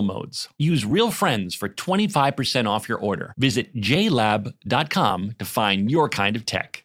modes. Use Real Friends for 25% off your order. Visit jlab.com to find your kind of tech.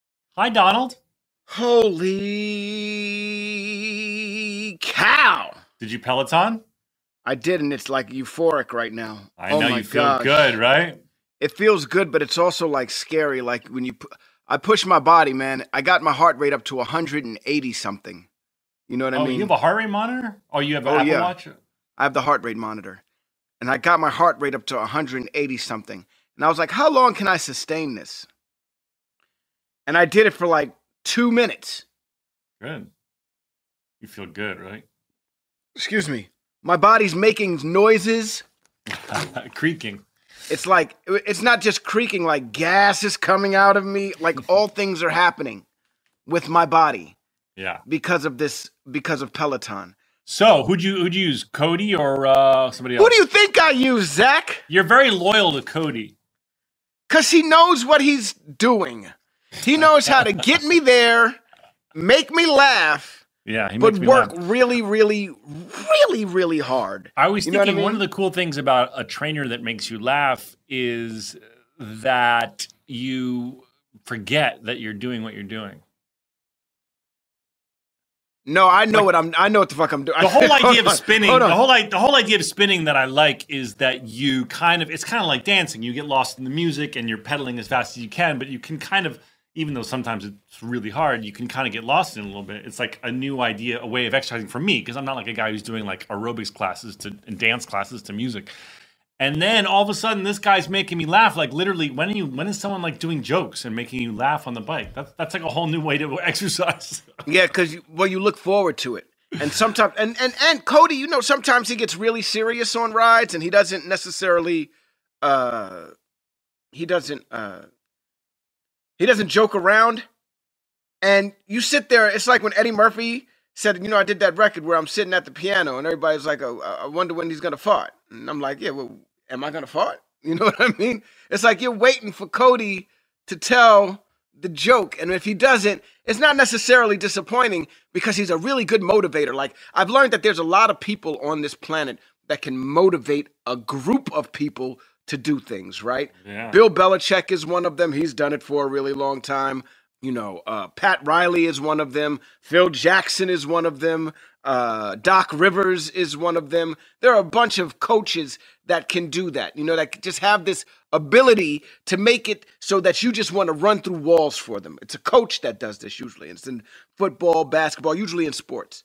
Hi, Donald. Holy cow! Did you Peloton? I did, and it's like euphoric right now. I oh know my you feel gosh. good, right? It feels good, but it's also like scary. Like when you, pu- I push my body, man. I got my heart rate up to 180 something. You know what I oh, mean? you have a heart rate monitor? Oh, you have an Oh, Apple yeah. Watch? I have the heart rate monitor, and I got my heart rate up to 180 something. And I was like, how long can I sustain this? And I did it for like two minutes. Good. You feel good, right? Excuse me. My body's making noises. Creaking. It's like it's not just creaking, like gas is coming out of me. Like all things are happening with my body Yeah. because of this, because of Peloton. So, who'd you who'd you use, Cody or uh, somebody else? Who do you think I use, Zach? You're very loyal to Cody. Because he knows what he's doing. He knows how to get me there, make me laugh, Yeah, he but work laugh. really, really, really, really hard. I was You what I thinking one of the cool things about a trainer that makes you laugh is that you forget that you're doing what you're doing. No, I know what I'm. I know what the fuck I'm doing. The whole idea of spinning, the whole the whole idea of spinning that I like is that you kind of it's kind of like dancing. You get lost in the music and you're pedaling as fast as you can, but you can kind of even though sometimes it's really hard, you can kind of get lost in a little bit. It's like a new idea, a way of exercising for me because I'm not like a guy who's doing like aerobics classes to and dance classes to music. And then all of a sudden, this guy's making me laugh. Like literally, when are you? When is someone like doing jokes and making you laugh on the bike? That's that's like a whole new way to exercise. Yeah, because well, you look forward to it, and sometimes, and and and Cody, you know, sometimes he gets really serious on rides, and he doesn't necessarily, uh, he doesn't, uh, he doesn't joke around, and you sit there. It's like when Eddie Murphy said, you know, I did that record where I'm sitting at the piano, and everybody's like, oh, I wonder when he's gonna fart, and I'm like, yeah, well, am I gonna fart? You know what I mean? It's like you're waiting for Cody to tell the joke. And if he doesn't, it's not necessarily disappointing because he's a really good motivator. Like, I've learned that there's a lot of people on this planet that can motivate a group of people to do things, right? Yeah. Bill Belichick is one of them. He's done it for a really long time. You know, uh, Pat Riley is one of them. Phil Jackson is one of them. Uh, Doc Rivers is one of them. There are a bunch of coaches that can do that. You know, that just have this ability to make it so that you just want to run through walls for them. It's a coach that does this usually. It's in football, basketball, usually in sports.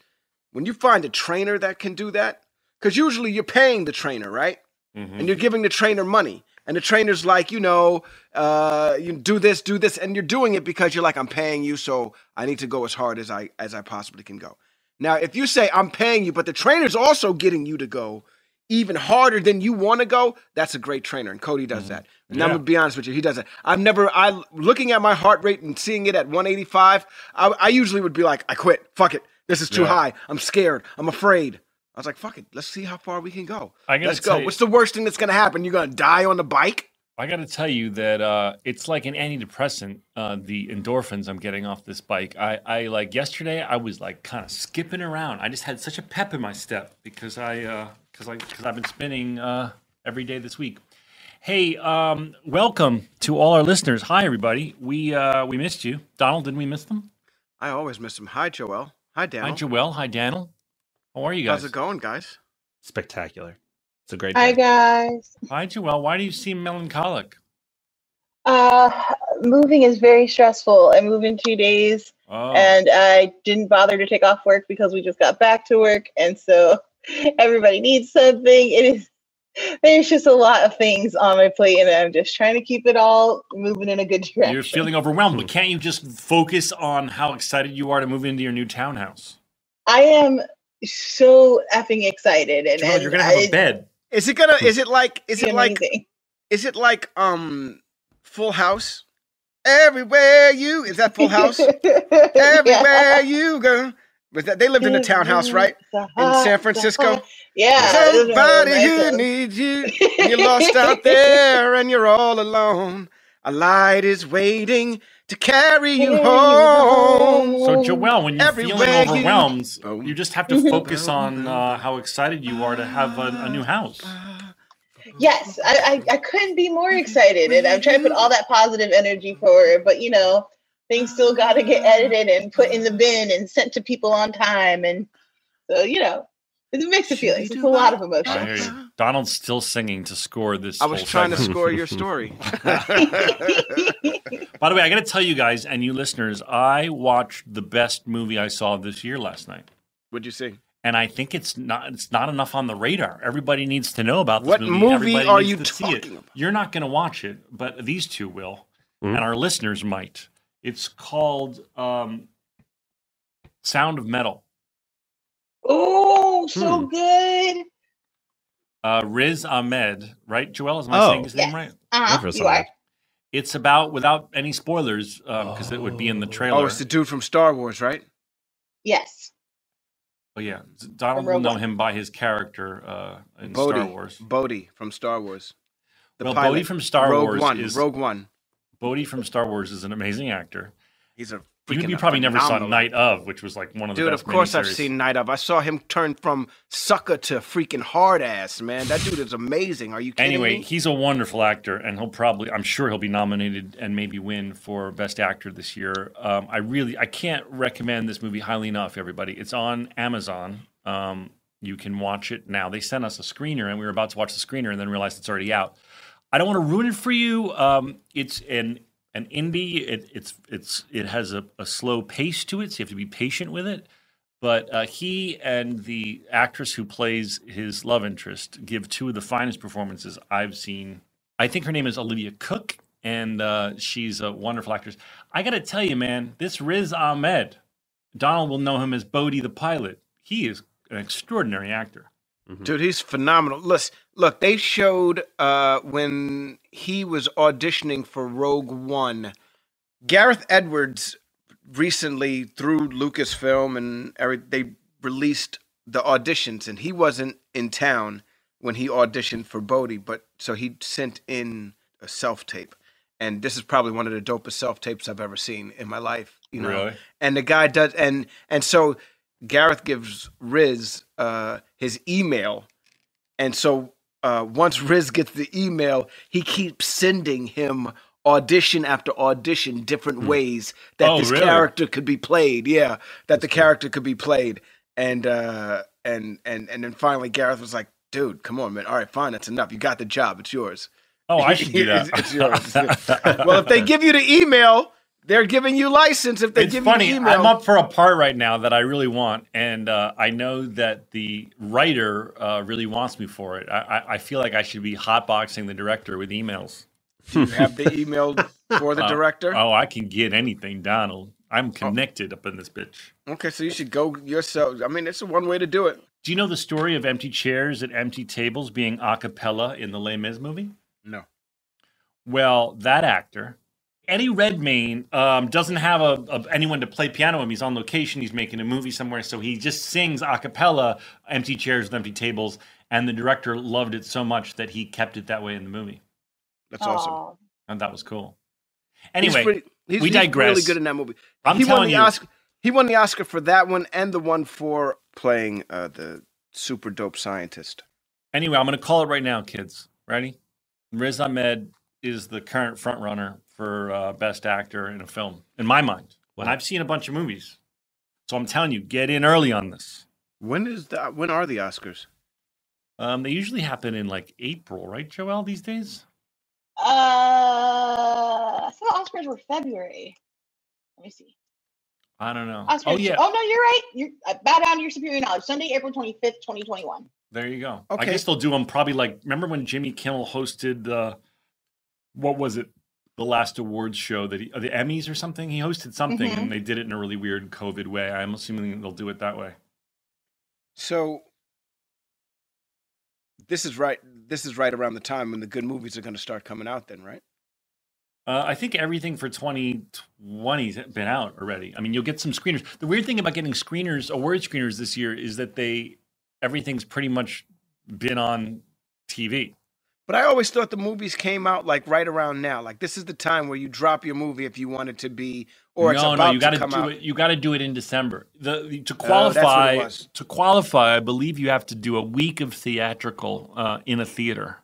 When you find a trainer that can do that, because usually you're paying the trainer, right? Mhm. and you're giving the trainer money. And the trainer's like you know uh, you do this do this. And you're doing it because you're like i'm paying you so i need to go as hard as i as i possibly can go. Now if you say i'm paying you but the trainer's also getting you to go even harder than you want to go that's a great trainer. And cody does that. And i'm gonna be honest with you he does it i've never i looking at my heart rate and seeing it at 185 i, I usually would be like i quit. Fuck it. This is too Yeah. high. I'm scared. I'm afraid I was like, "Fuck it, let's see how far we can go. I gotta Let's go. you- What's the worst thing that's gonna happen? You're gonna die on the bike? I got to tell you that uh, it's like an antidepressant. Uh, the endorphins I'm getting off this bike. I, I like yesterday. I was like kind of skipping around. I just had such a pep in my step because I because I because I've been spinning uh, every day this week. Hey, um, welcome to all our listeners. Hi, everybody. We uh, we missed you, Donald. Didn't we miss them? I always miss them. Hi, Joel. Hi, Dan. Hi, Joel. Hi, Daniel. How are you guys? How's it going, guys? spectacular. It's a great Hi day. guys. Hi, Joel. Why do you seem melancholic? Uh, moving is very stressful. I move in two days, Oh, and I didn't bother to take off work because we just got back to work, and so everybody needs something. It is there's just a lot of things on my plate, and I'm just trying to keep it all moving in a good direction. you're feeling overwhelmed, but can't you just focus on how excited you are to move into your new townhouse? I am so effing excited, and, Joel, and you're gonna have I- a bed. Is it gonna? Is it like? Is it like? Is it like um, Full House? Everywhere you is that Full House? Everywhere you go. Was that they lived in a townhouse, right? In San Francisco. Yeah. Somebody it was who needs you. You're lost out there and you're all alone. A light is waiting to carry you home. So, Joelle, when you're Everywhere feeling overwhelmed, Boom. you just have to focus on uh, how excited you are to have a, a new house. Yes, I, I, I couldn't be more excited, and I'm trying to put all that positive energy forward. But you know, things still got to get edited and put in the bin and sent to people on time, and so you know, it's a mix of feelings. It's a lot of I emotion. Donald's still singing to score this. I was whole trying to score your story. By the way, I got to tell you guys and you listeners, I watched the best movie I saw this year last night. What'd you see? And I think it's not it's not enough on the radar. Everybody needs to know about this What movie. movie Everybody are needs you to see talking it. about? You're not going to watch it, but these two will, Mhm. and our listeners might. It's called um, Sound of Metal. Oh, so Hmm. good. Uh, Riz Ahmed, right? Joel, is my Oh. saying his name Yes. right? Uh-huh, Never you saw are. It's about without any spoilers because it would be in the Oh. trailer. Oh, it's the dude from Star Wars, right? Yes. Oh yeah, Donald From will know him by his character uh, in Bodhi. Star Wars. Bodhi from Star Wars. The well, pilot. Bodhi from Star Rogue Wars One. is Rogue One. Bodhi from Star Wars is an amazing actor. He's a You, you probably never saw Night of, which was like one of the Dude, of course I've seen Night of. I saw him turn from sucker to freaking hard ass, man. That dude is amazing. Are you kidding me? Anyway, me? he's a wonderful actor, and he'll probably, I'm sure he'll be nominated and maybe win for Best Actor this year. Um, I really, I can't recommend this movie highly enough, everybody. It's on Amazon. Um, you can watch it now. They sent us a screener, and we were about to watch the screener, and then realized it's already out. I don't want to ruin it for you. Um, it's an an indie. It, it's it's it has a, a slow pace to it, so you have to be patient with it. But uh, he and the actress who plays his love interest give two of the finest performances I've seen. I think her name is Olivia Cooke, and uh, she's a wonderful actress. I got to tell you, man, this Riz Ahmed, Donald will know him as Bodhi the pilot. He is an extraordinary actor. Dude, he's phenomenal. Listen, look, they showed uh, when he was auditioning for Rogue One. Gareth Edwards recently through Lucasfilm and they released the auditions, and he wasn't in town when he auditioned for Bodhi, but so he sent in a self tape, and this is probably one of the dopest self tapes I've ever seen in my life. You know, Really? and the guy does, and and so Gareth gives Riz uh, his email, and so uh, once Riz gets the email, he keeps sending him audition after audition, different ways that Oh, this really? character could be played. Yeah, that the character could be played, and uh, and and and then finally Gareth was like, "Dude, come on, man. All right, fine, that's enough. You got the job. It's yours." Oh, I should do that. It's- it's yours. well, if they give you the email, they're giving you license. If they it's give funny. you the email, I'm up for a part right now that I really want, and uh, I know that the writer uh, really wants me for it. I, I, I feel like I should be hotboxing the director with emails. Do you have the email for the Uh, director. Oh, I can get anything, Donald. I'm connected up in this bitch. Okay, so you should go yourself. I mean, it's one way to do it. Do you know the story of empty chairs and empty tables being a cappella in the Les Mis movie? No. Well, that actor, Eddie Redmayne, um, doesn't have a, a, anyone to play piano with him. He's on location. He's making a movie somewhere, so he just sings a cappella, "Empty Chairs with Empty Tables," and the director loved it so much that he kept it that way in the movie, That's awesome. And that was cool. He's Anyway, pretty- he's, we he's really good in that movie. I'm he won telling the you, Oscar. He won the Oscar for that one and the one for playing uh, the super dope scientist. Anyway, I'm going to call it right now, kids. Ready? Riz Ahmed is the current frontrunner for uh, best actor in a film, in my mind. And I've seen a bunch of movies, so I'm telling you, get in early on this. When is the when are the Oscars? Um, they usually happen in like April, right, Joel? These days. Uh, I thought Oscars were February. Let me see. I don't know. Oscars. Oh yeah, Oh no, you're right. You're uh, bow down to your superior knowledge. Sunday, April twenty fifth, twenty twenty one. there you go. Okay. I guess they'll do them probably like. Remember when Jimmy Kimmel hosted uh, what was it? The last awards show that he, uh, the Emmys or something. He hosted something, Mhm. and they did it in a really weird COVID way. I'm assuming they'll do it that way. So this is right. This is right around the time when the good movies are going to start coming out. Then, right? Uh, I think everything for 2020's been out already. I mean, you'll get some screeners. The weird thing about getting screeners, award screeners this year, is that they everything's pretty much been on TV. But I always thought the movies came out like right around now. Like this is the time where you drop your movie if you want it to be, or it's no, no, you got to do out. it. You got to do it in December. The, the- to Oh, it qualify, was. to qualify, I believe you have to do a week of theatrical uh, in a theater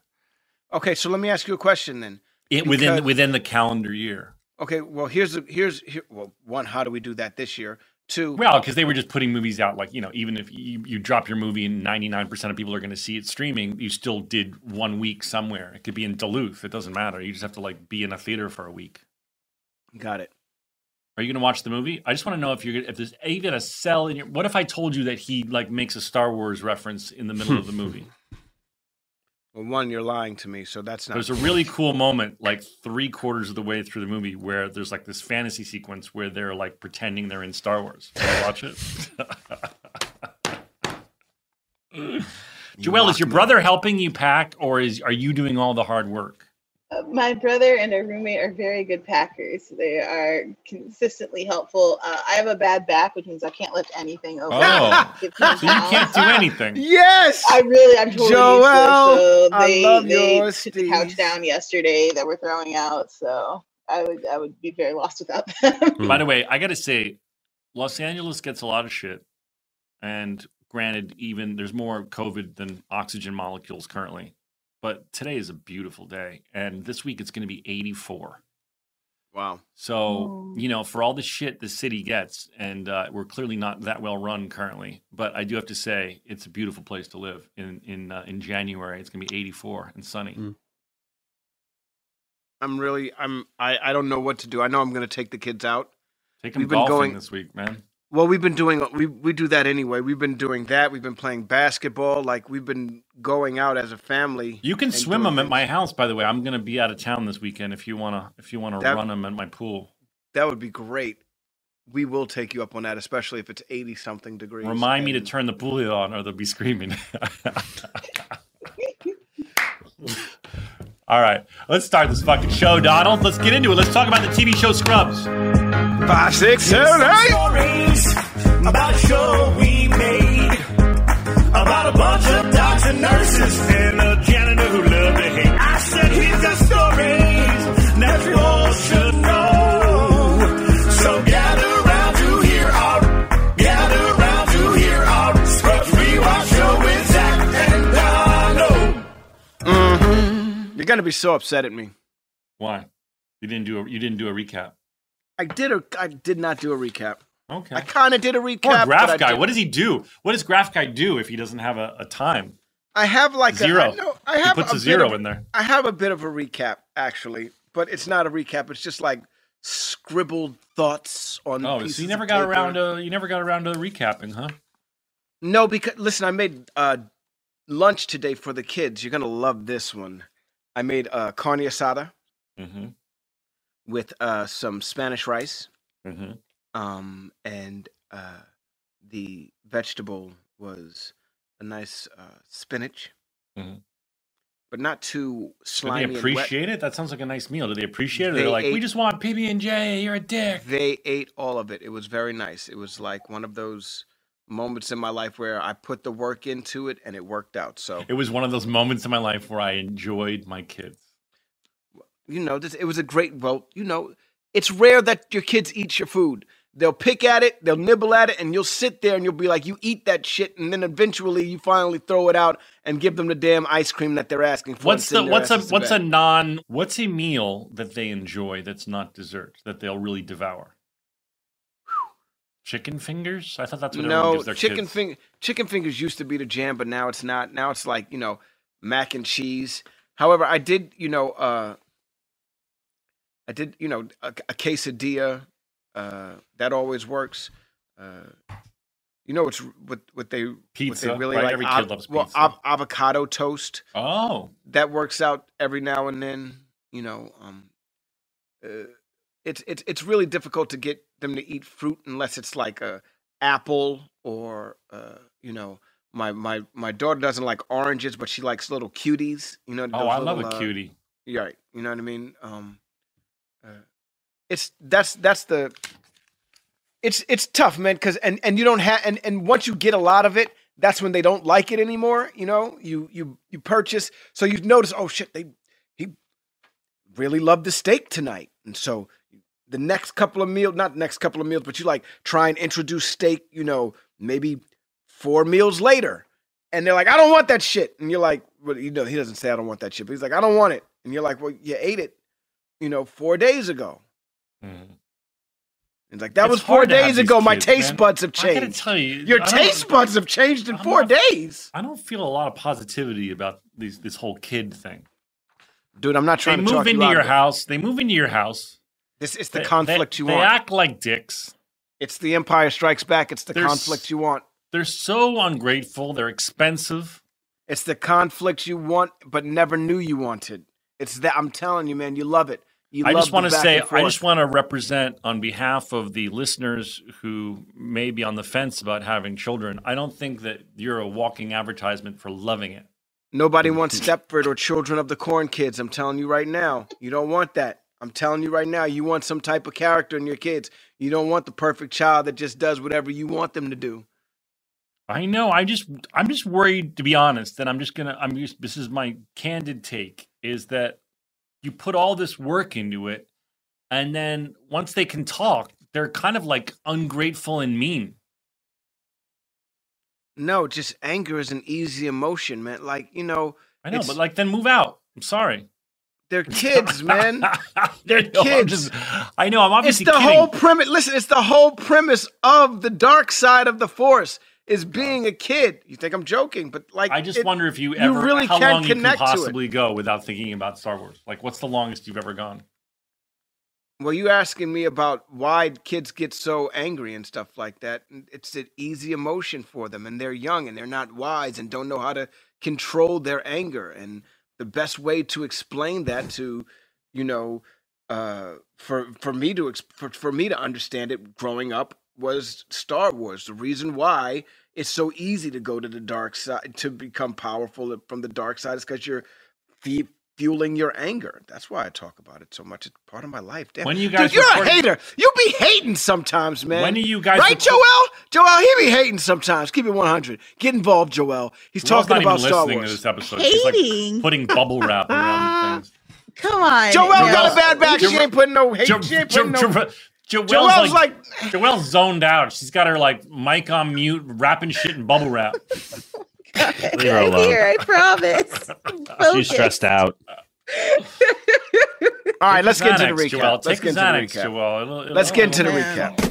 Okay, so let me ask you a question then. it, within Because- within the calendar year. Okay, well here's here's here, well one. How do we do that this year? Two. Well, because they were just putting movies out, like you know, even if you, you drop your movie and ninety nine percent of people are going to see it streaming, you still did one week somewhere. It could be in Duluth. It doesn't matter. You just have to like be in a theater for a week. Got it. Are you going to watch the movie? I just want to know if you're if there's even a cell in your. What if I told you that he like makes a Star Wars reference in the middle of the movie? Well, one, you're lying to me, so that's not. There's a really cool moment, like three quarters of the way through the movie, where there's like this fantasy sequence where they're like pretending they're in Star Wars. Watch it? Joel, is your brother helping you pack, or is are you doing all the hard work? My brother and a roommate are very good packers. They are consistently helpful. Uh, I have a bad back, which means I can't lift anything over. Oh. So you can't do anything. yes. I really, I'm totally Joelle, used to it. So I they, love they your took the couch down yesterday that we're throwing out. So I would, I would be very lost without them. By the way, I got to say, Los Angeles gets a lot of shit, and granted, even there's more COVID than oxygen molecules currently. But today is a beautiful day, and this week it's going to be 84. Wow. So, Oh. you know, for all the shit the city gets, and uh, we're clearly not that well run currently, but I do have to say it's a beautiful place to live. In in uh, in January, it's going to be 84 and sunny. Mm. I'm really. I'm. I. I don't know what to do. I know I'm going to take the kids out. Take them We've been golfing going- this week, man. Well, we've been doing. We we do that anyway. We've been doing that. We've been playing basketball. Like we've been going out as a family. You can swim them at my house, by the way. I'm going to be out of town this weekend. If you wanna, if you wanna That- run them at my pool, That would be great. We will take you up on that, especially if it's eighty something degrees. remind me to turn the pool on, or they'll be screaming. All right, let's start this fucking show, Donald. Let's get into it. Let's talk about the TV show Scrubs. Five, six, seven, eight. stories about a show we made about a bunch of docs and nurses and a You're gonna be so upset at me. Why? You didn't do a you didn't do a recap. I did a. I did not do a recap. Okay. I kind of did a recap. I Graph Guy. What does he do? What does Graph Guy do if he doesn't have a, a time? I have like Zero. A, I, know, I He puts a bit zero of- in there. I have a bit of a recap actually, but it's not a recap. It's just like scribbled thoughts on. Oh, so you never got paper. around to you never got around to recapping, huh? No, because listen, I made uh, lunch today for the kids. You're gonna love this one. I made uh, carne asada Mm-hmm. with uh, some Spanish rice, Mm-hmm. um, and uh, the vegetable was a nice uh, spinach, Mhm. but not too slimy. they and wet. appreciate it? That sounds like a nice meal. Do they appreciate it? They They're like, we just want PB and J. You're a dick. They ate all of it. It was very nice. It was like one of those moments in my life where I put the work into it and it worked out. So It was one of those moments in my life where I enjoyed my kids. you know, this, it was a great. Well, you know, it's rare that your kids eat your food. They'll pick at it, they'll nibble at it, and you'll sit there and you'll be like, "You eat that shit," and then eventually you finally throw it out and give them the damn ice cream that they're asking for. What's the what's a what's a non what's a meal that they enjoy that's not dessert that they'll really devour? Chicken fingers? I thought that's what no gives their chicken finger chicken fingers used to be the jam, but now it's not. Now it's like you know mac and cheese. However, I did you know uh I did you know a, a quesadilla. Uh, that always works. Uh, you know what's what what they what Pizza, they really right? like. Every kid loves well, pizza. av- avocado toast Oh, that works out every now and then. You know, um, uh, it's it's it's really difficult to get them to eat fruit unless it's like a apple or uh, you know. My, my my daughter doesn't like oranges, but she likes little cuties. You know. oh, I love a uh, cutie. right. You know what I mean? Um, uh, it's that's that's the. It's it's tough, man. Because and and you don't have and and once you get a lot of it, that's when they don't like it anymore. You know, you you you purchase, so you notice, oh shit, they he really loved the steak tonight, and so the next couple of meals, not the next couple of meals, but you like try and introduce steak. You know, maybe four meals later, and they're like, I don't want that shit, and you're like, well, you know, he doesn't say I don't want that shit, but he's like, I don't want it, and you're like, well, you ate it, you know, four days ago. Mhm. And it's like that It's was four hard to have days ago. My taste man. buds have changed. I gotta tell you, Your taste buds have changed in I'm four not- days, I don't feel a lot of positivity about these this whole kid thing. dude. I'm not They trying to move into your house. They move into your house. This is the They- conflict they, you want. they act like dicks. it's the Empire Strikes Back. It's the There's- conflict you want. They're so ungrateful. They're expensive. It's the conflict you want, but never knew you wanted. It's that I'm telling you, man. You love it. You I just want to say, I just want to represent on behalf of the listeners who may be on the fence about having children. I don't think that you're a walking advertisement for loving it. Nobody wants Stepford or Children of the Corn kids. I'm telling you right now. You don't want that. I'm telling you right now. You want some type of character in your kids. You don't want the perfect child that just does whatever you want them to do. I know. I just, I'm just worried, to be honest. And I'm just gonna, I'm just. This is my candid take: is that you put all this work into it, and then once they can talk, they're kind of like ungrateful and mean. No, just anger is an easy emotion, man. Like, you know, I know, but like, then move out. I'm sorry. They're kids, man. They're kids. I know. I'm obviously. it's the kidding. whole premise. Listen, it's the whole premise of the dark side of the force is being a kid. You think I'm joking, but like I just it- wonder if you you ever really how can long you can connect to it. possibly go without thinking about Star Wars. Like, what's the longest you've ever gone? Well, you asking me about why kids get so angry and stuff like that. It's an easy emotion for them, and they're young and they're not wise and don't know how to control their anger. And the best way to explain that to, you know, uh, for for me to for, for me to understand it growing up was Star Wars. The reason why it's so easy to go to the dark side to become powerful from the dark side is because you're fueling your anger. That's why I talk about it so much. It's part of my life. Damn. When you guys Dude, you're recording- a hater. You be hating sometimes, man. When are you guys right, record- Joel? Joel, he be hating sometimes. Keep it 100. Get involved, Joel. He's Joel's talking not about even Star listening Wars. to this episode. She's Hating? like putting bubble wrap around things. Come on. Joel now. got a bad back. She ain't putting no hate. Jo- she ain't Jo- no. Jo- Joel's, Joel's like, like, Joel's zoned out. She's got her like mic on mute, wrapping shit in bubble wrap. Leave her I'm alone. here, I promise. She's stressed out. all right, let's get into the recap. Let's get into the recap. Joel. It'll- it'll- Let's get into the recap.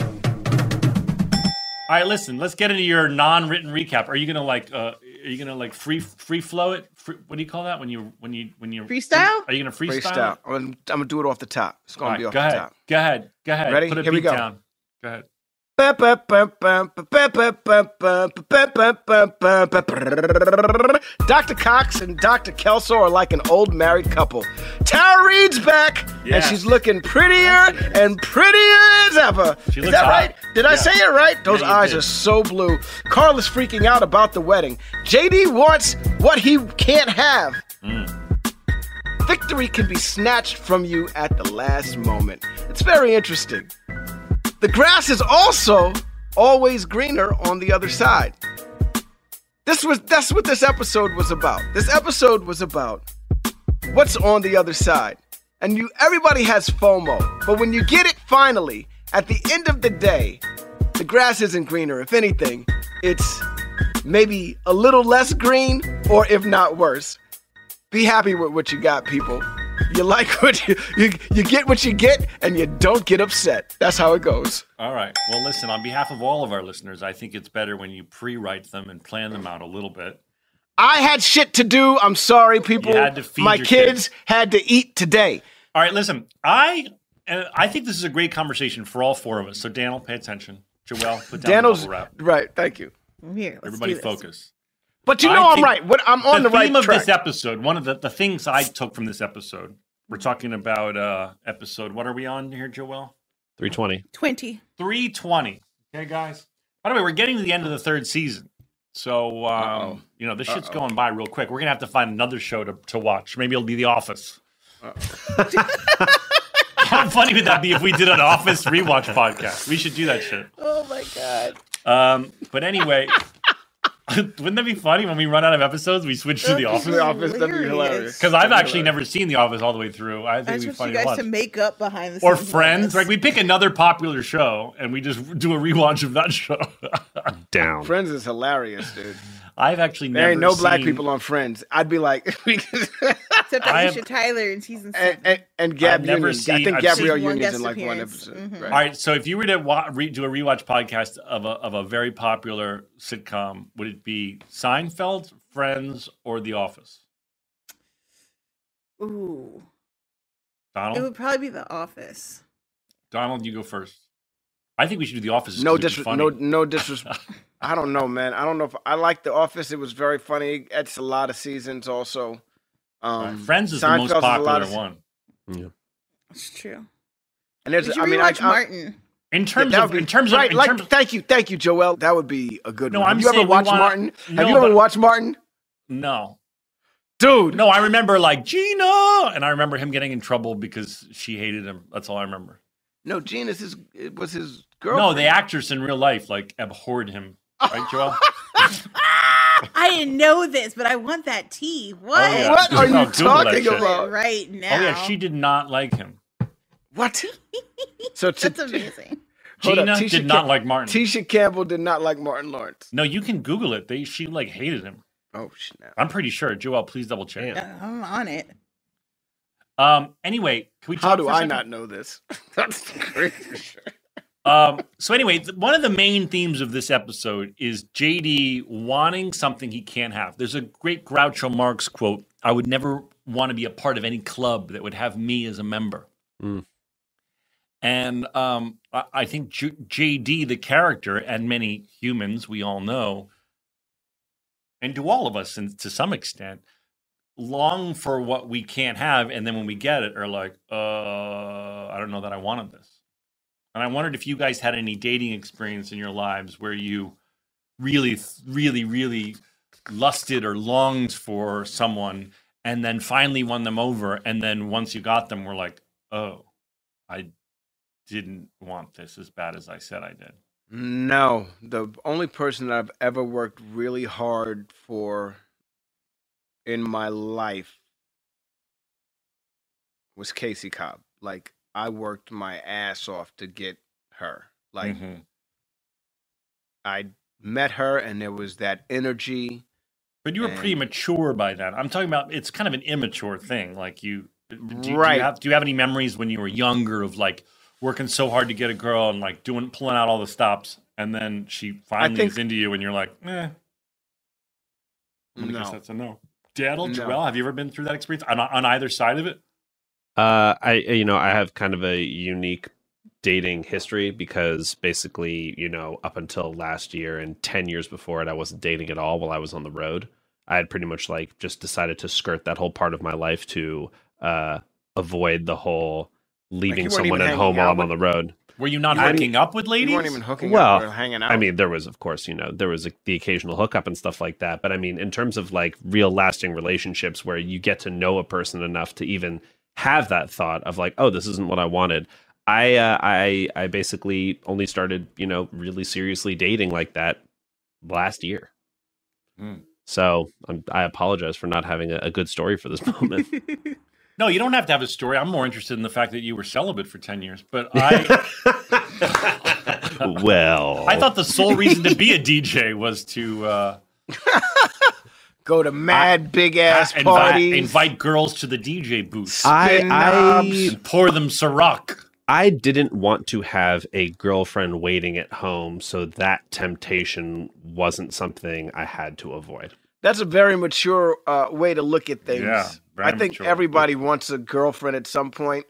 All right, listen. Let's get into your non-written recap. Are you gonna like? Uh, are you gonna like free free flow it? Free, what do you call that when you when you when you Freestyle? Are you gonna freestyle? Freestyle. I'm, gonna- I'm gonna do it off the top. It's gonna right, be off go the ahead. top. Go ahead. Go ahead. Ready? Put a Here we go. down. Go ahead. Dr. Cox and Dr. Kelso are like an old married couple. Tara Reid's back, and she's looking prettier and prettier as ever. She Is that hot. right? Did I say it right? Those Yeah, eyes did. are so blue. Carl is freaking out about the wedding. JD wants what he can't have. Hmm. Victory can be snatched from you at the last moment. It's very interesting. The grass is also always greener on the other side. This was that's what this episode was about. This episode was about what's on the other side. And you everybody has FOMO, but when you get it finally, at the end of the day, the grass isn't greener. If anything, it's maybe a little less green or if not worse. Be happy with what you got, people. You like what you, you you get what you get and you don't get upset. That's how it goes. All right. Well, listen. On behalf of all of our listeners, I think it's better when you pre-write them and plan them out a little bit. I had shit to do. I'm sorry, people. You had to feed My your kids kids. had to eat today. All right. Listen. I and I think this is a great conversation for all four of us. So, Daniel, pay attention. Joelle, put down Daniel's the bubble wrap. right. Thank you. Here, let's Everybody do this. focus. But you know I'm right. What I'm on the, right. the right theme of track. this episode, one of the, the things I took from this episode, we're talking about uh episode. What are we on here, Joelle? 320. 20. 320. Okay, guys. By the way, we're getting to the end of the third season. So, um, Uh-oh. you know, this shit's Uh-oh. going by real quick. We're going to have to find another show to, to watch. Maybe it'll be The Office. How funny would that be if we did an Office rewatch podcast? We should do that shit. Oh my god. Um, but anyway, wouldn't that be funny when we run out of episodes? We switch to The Office? The Office, that'd be hilarious. Because I've actually hilarious. never seen The Office all the way through. I think I it'd be just funny want you to guys watch. to make up behind the Or. Friends. Like Like we pick another popular show and we just do a rewatch of that show. Down. Friends is hilarious, dude. I've actually never There ain't no black people on Friends. I'd be like, Except I Alicia have- Tyler in season and, seven. and, and Gab I've Union. seen- I think I've Gabrielle seen Union's in like one appearance. episode. Mhm. Right. All right, so if you were to wa- re- do a rewatch podcast of a of a very popular sitcom, would it be Seinfeld, Friends, or The Office? Ooh. Donald. It would probably be The Office. Donald, you go first. I think we should do The Office. No 'cause it'd be disres- funny. no no disrespect. I don't know, man. I don't know if I like The Office. It was very funny. It's a lot of seasons, also. All right, Um, Friends is the Seinfeld's most a lot popular of- one. It's true. And there's, We should I mean, I, rewatch Martin. In terms that of be- in terms of right, in like, terms thank you, thank you, Joel. That would be a good No, one. I'm Have you ever saying we watched wanna- Martin? No, Have you ever but- watched Martin? no, Dude, no, I remember like Gina, and I remember him getting in trouble because she hated him. That's all I remember. no, Gene is his. It was his girl. No, the actress in real life like abhorred him. Right, Joel? I didn't know this, but I want that tea. What? Oh, yeah. What are you Google talking about? Right now. Oh yeah, she did not like him. What? So t- That's amazing. Hold up, Gina Tisha did not Cam- like Martin. Tisha Campbell did not like Martin Lawrence. no, you can Google it. They she like hated him. Oh snap! I'm pretty sure. Joel, please double check. Damn. I'm on it. Um. Anyway, can we? How talk do for a I second? not know this? That's crazy. Um. So anyway, th- one of the main themes of this episode is JD wanting something he can't have. There's a great Groucho Marx quote: "I would never want to be a part of any club that would have me as a member." Mm. And um, I, I think J- JD, the character, and many humans we all know, and to all of us, and to some extent, long for what we can't have, and then when we get it, are like, uh, I don't know that I wanted this. And I wondered if you guys had any dating experience in your lives where you really, really, really lusted or longed for someone, and then finally won them over, and then once you got them, were like, oh, I didn't want this as bad as I said I did. No, the only person that I've ever worked really hard for in my life was CaCee Cobb. Like I worked my ass off to get her. Like Mhm. I met her and there was that energy. But you were pretty And- mature by then. I'm talking about it's kind of an immature thing. Like you, do, do you Right. have, do you have any memories when you were younger of like working so hard to get a girl and like doing pulling out all the stops and then she finally think- is into you, and you're like, eh. I'm gonna guess No. that's a no. Daddle, No. Joel, have you ever been through that experience on, on either side of it? Uh, I you know I have kind of a unique dating history because basically you know up until last year and ten years before it I wasn't dating at all while I was on the road. I had pretty much like just decided to skirt that whole part of my life to uh avoid the whole leaving you weren't someone at home while I'm on the road. Were you not I mean- hooking up with ladies? You weren't even hooking Well, up or hanging out. I mean, there was, of course, you know, there was a, the occasional hookup and stuff like that. But I mean, in terms of like real lasting relationships where you get to know a person enough to even have that thought of like, oh, this isn't what I wanted. I, uh, I, I basically only started, you know, really seriously dating like that last year. Hmm. So I'm, I apologize for not having a, a good story for this moment. No, you don't have to have a story. I'm more interested in the fact that you were celibate for 10 years. But I well, I thought the sole reason to be a DJ was to uh, Go to mad big ass invite, parties. invite girls to the DJ booth I, spin I, pour them Ciroc. I didn't want to have a girlfriend waiting at home, so that temptation wasn't something I had to avoid. That's a very mature uh, way to look at things. Yeah, I think mature. everybody wants a girlfriend at some point.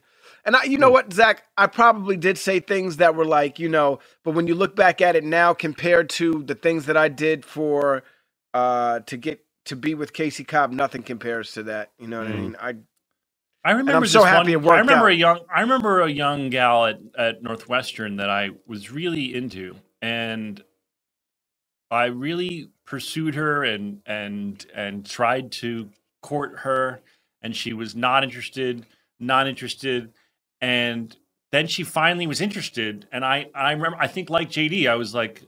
And I, you know what, Zach? I probably did say things that were like, you know, but when you look back at it now, compared to the things that I did for uh, to get to be with CaCee Cobb, nothing compares to that. You know what I Mm. mean? I I remember so happy one, it worked I remember out. a young I remember a young gal at, at Northwestern that I was really into and I really pursued her and and and tried to court her and she was not interested, not interested and then she finally was interested and I I remember I think like JD I was like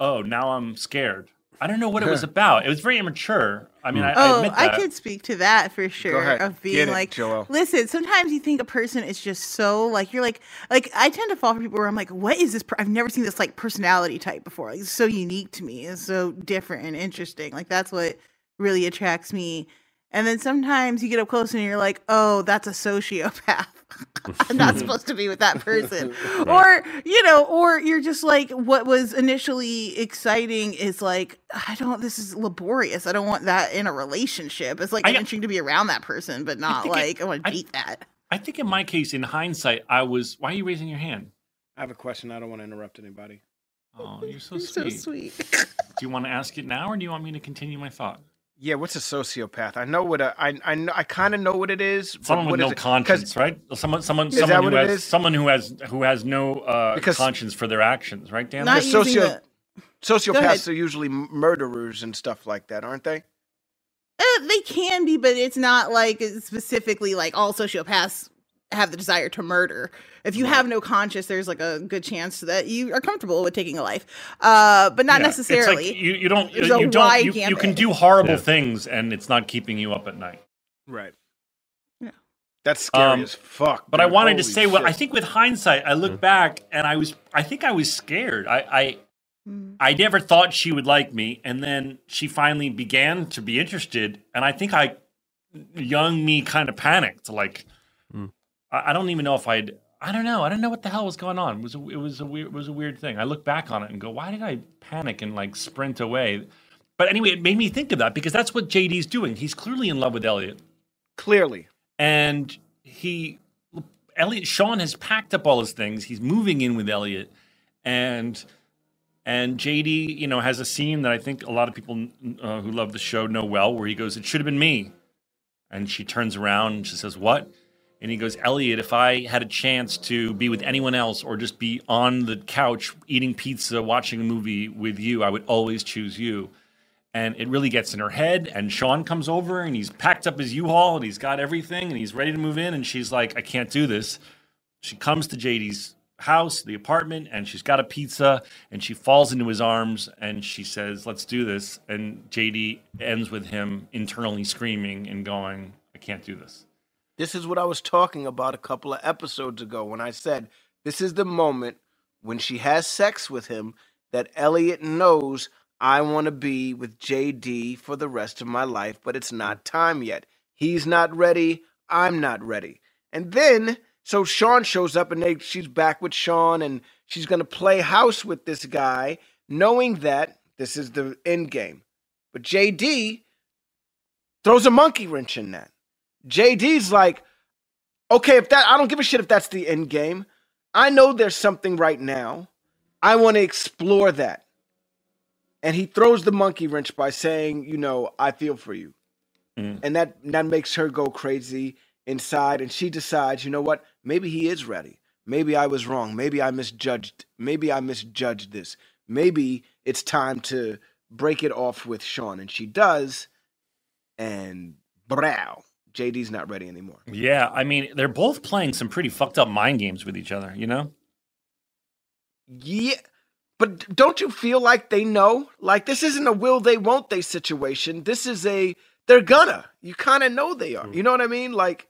oh now I'm scared. I don't know what it was about. It was very immature. I mean, I, I Oh, admit I could speak to that for sure. ahead. Of being Get it, like, Joel. listen, sometimes you think a person is just so like you're like like I tend to fall for people where I'm like, what is this? Per- I've never seen this like personality type before. Like, it's so unique to me. It's so different and interesting. Like that's what really attracts me. And then sometimes you get up close and you're like, oh, that's a sociopath. I'm not supposed to be with that person. Or, you know, or you're just like, what was initially exciting is like, I don't, this is laborious. I don't want that in a relationship. It's like I got- interesting to be around that person, but not think it- like, I want to date that. I think in my case, in hindsight, I was. Why are you raising your hand? I have a question. I don't want to interrupt anybody. Oh, you're so You're sweet. so sweet. Do you want to ask it now, or do you want me to continue my thought? Yeah, what's a sociopath? I know what a I I know, I kind of know what it is. Someone what with no it? 'Cause- conscience, right? Someone, someone, Is someone what who it has is? someone who has who has no uh, Because- conscience for their actions, right, Dan? Not The socio- the. Sociopaths are usually murderers and stuff like that, aren't they? Uh, they can be, but it's not like specifically like all sociopaths have the desire to murder. If you have no conscience, there's like a good chance that you are comfortable with taking a life, uh, but not Yeah, it's like necessarily. you, you don't. There's You, a you don't. wide You, you can do horrible Yeah. things, and it's not keeping you up at night. Right. Yeah. That's scary Um, as fuck. But I dude. wanted to Holy say, well, I think with hindsight, I look back and I was, I think I was scared. I, I, Mm. I never thought she would like me, and then she finally began to be interested, and I think I, young me, kind of panicked. Like, Mm. I, I don't even know if I'd. I don't know. I don't know what the hell was going on. It was a, it was a weird, it was a weird thing. I look back on it and go, why did I panic and like sprint away? But anyway, it made me think of that because that's what JD's doing. He's clearly in love with Elliot clearly. and he Elliot Sean has packed up all his things. He's moving in with Elliot, and and JD, you know, has a scene that I think a lot of people uh, who love the show know well, where he goes, "It should have been me," and she turns around and she says, "What?" And he goes, Elliot, if I had a chance to be with anyone else or just be on the couch eating pizza, watching a movie with you, I would always choose you and it really gets in her head. And Sean comes over and he's packed up his U-Haul and he's got everything and he's ready to move in. And she's like, I can't do this. She comes to JD's house, the apartment, and she's got a pizza and she falls into his arms and she says, Let's do this. And JD ends with him internally screaming and going, I can't do this. This is what I was talking about a couple of episodes ago when I said this is the moment when she has sex with him that Elliot knows I want to be with JD for the rest of my life, but it's not time yet. He's not ready. I'm not ready. And then So Sean shows up and they she's back with Sean and she's gonna play house with this guy, knowing that this is the end game. But JD throws a monkey wrench in that. JD's like, okay, if that I don't give a shit if that's the end game. I know there's something right now. I want to explore that. And he throws the monkey wrench by saying, you know, I feel for you. Mm. And that that makes her go crazy inside and she decides, you know what? Maybe he is ready. Maybe I was wrong. Maybe I misjudged. Maybe I misjudged this. Maybe it's time to break it off with Sean. And she does. And brow. JD's not ready anymore. Yeah, I mean, they're both playing some pretty fucked up mind games with each other, you know? Yeah. But don't you feel like they know? Like this isn't a will they won't they situation. This is a they're gonna. You kind of know they are. You know what I mean? Like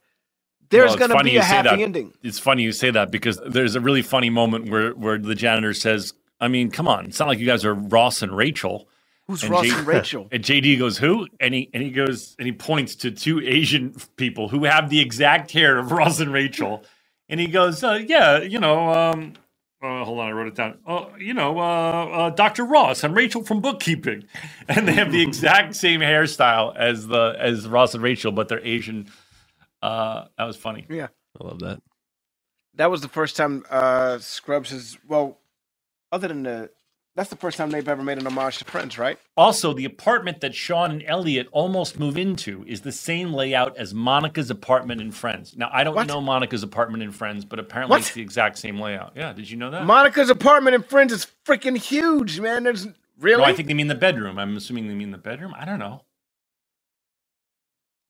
there's Well, gonna be a happy that. ending. It's funny you say that because there's a really funny moment where, where the janitor says, I mean, come on, it's not like you guys are Ross and Rachel. Who's And Ross J- and Rachel? And JD goes, Who? And he and he goes and he points to two Asian people who have the exact hair of Ross and Rachel. And he goes, uh, Yeah, you know, um, uh, hold on, I wrote it down. Oh, you know, uh, uh, Dr. Ross and Rachel from bookkeeping, and they have the exact same hairstyle as the as Ross and Rachel, but they're Asian. Uh, that was funny. Yeah. I love that. That was the first time uh Scrubs has well, other than the that's the first time they've ever made an homage to Friends, right? Also, the apartment that Sean and Elliot almost move into is the same layout as Monica's apartment in Friends. Now, I don't What? know Monica's apartment in Friends, but apparently What? it's the exact same layout. Yeah, did you know that? Monica's apartment in Friends is freaking huge, man. There's really No, I think they mean the bedroom. I'm assuming they mean the bedroom. I don't know.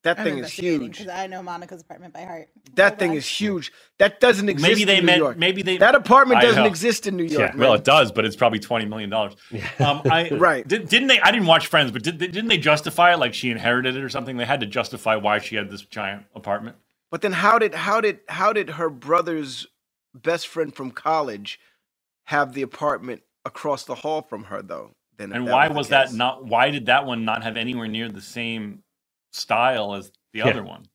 That thing is huge. because I know Monica's apartment by heart. That Hold thing on. is huge. That doesn't exist. Maybe they in New meant. York. Maybe they. that apartment doesn't exist in New York. Yeah, well, it does, but it's probably twenty million dollars. Um, I, Right. Did, didn't they? I didn't watch Friends, but did, didn't they justify it like she inherited it or something? They had to justify why she had this giant apartment. But then how did how did how did her brother's best friend from college have the apartment across the hall from her though? Then And why the was that not? Why did that one not have anywhere near the same style as the Yeah. other one?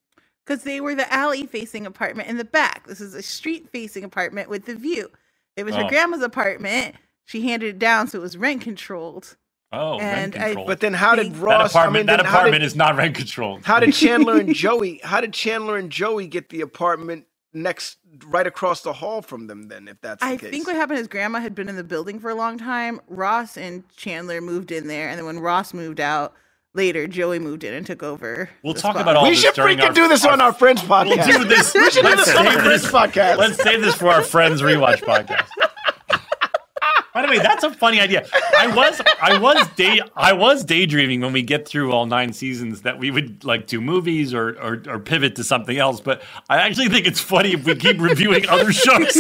Because they were the alley facing apartment in the back. This is a street facing apartment with the view. It was Oh. her grandma's apartment. She handed it down, so it was rent controlled. Oh, rent And I- But then how did Ross? that apartment, I mean, that apartment did, is not rent controlled. how did Chandler and Joey? How did Chandler and Joey get the apartment next, right across the hall from them? Then, if that's the I case, think what happened is grandma had been in the building for a long time. Ross and Chandler moved in there, and then when Ross moved out later, Joey moved in and took over. We'll talk spot. about all we this should freaking our- do this on our Friends We'll podcast. do this. We should do this on our save Friends podcast. Let's save this for our friends rewatch podcast. By the way, that's a funny idea. I was I was day I was daydreaming when we get through all nine seasons that we would like do movies or, or or pivot to something else. But I actually think it's funny if we keep reviewing other shows.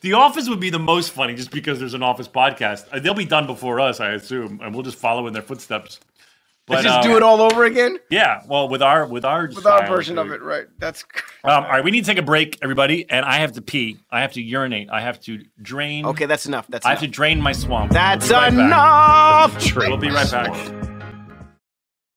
the Office would be the most funny just because there's an Office podcast. They'll be done before us, I assume, and we'll just follow in their footsteps. Let's But, just um, do it all over again Yeah, well, with our with our with our version of it, right? That's um, all right, we need to take a break, everybody, and I have to pee. I have to urinate. I have to drain. okay. That's enough. That's I have to drain my swamp. That's We'll be right enough. We'll be right back.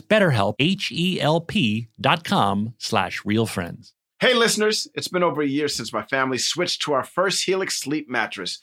betterhelp, H-E-L-P dot com slash realfriends. Hey, listeners, it's been over a year since my family switched to our first Helix sleep mattress.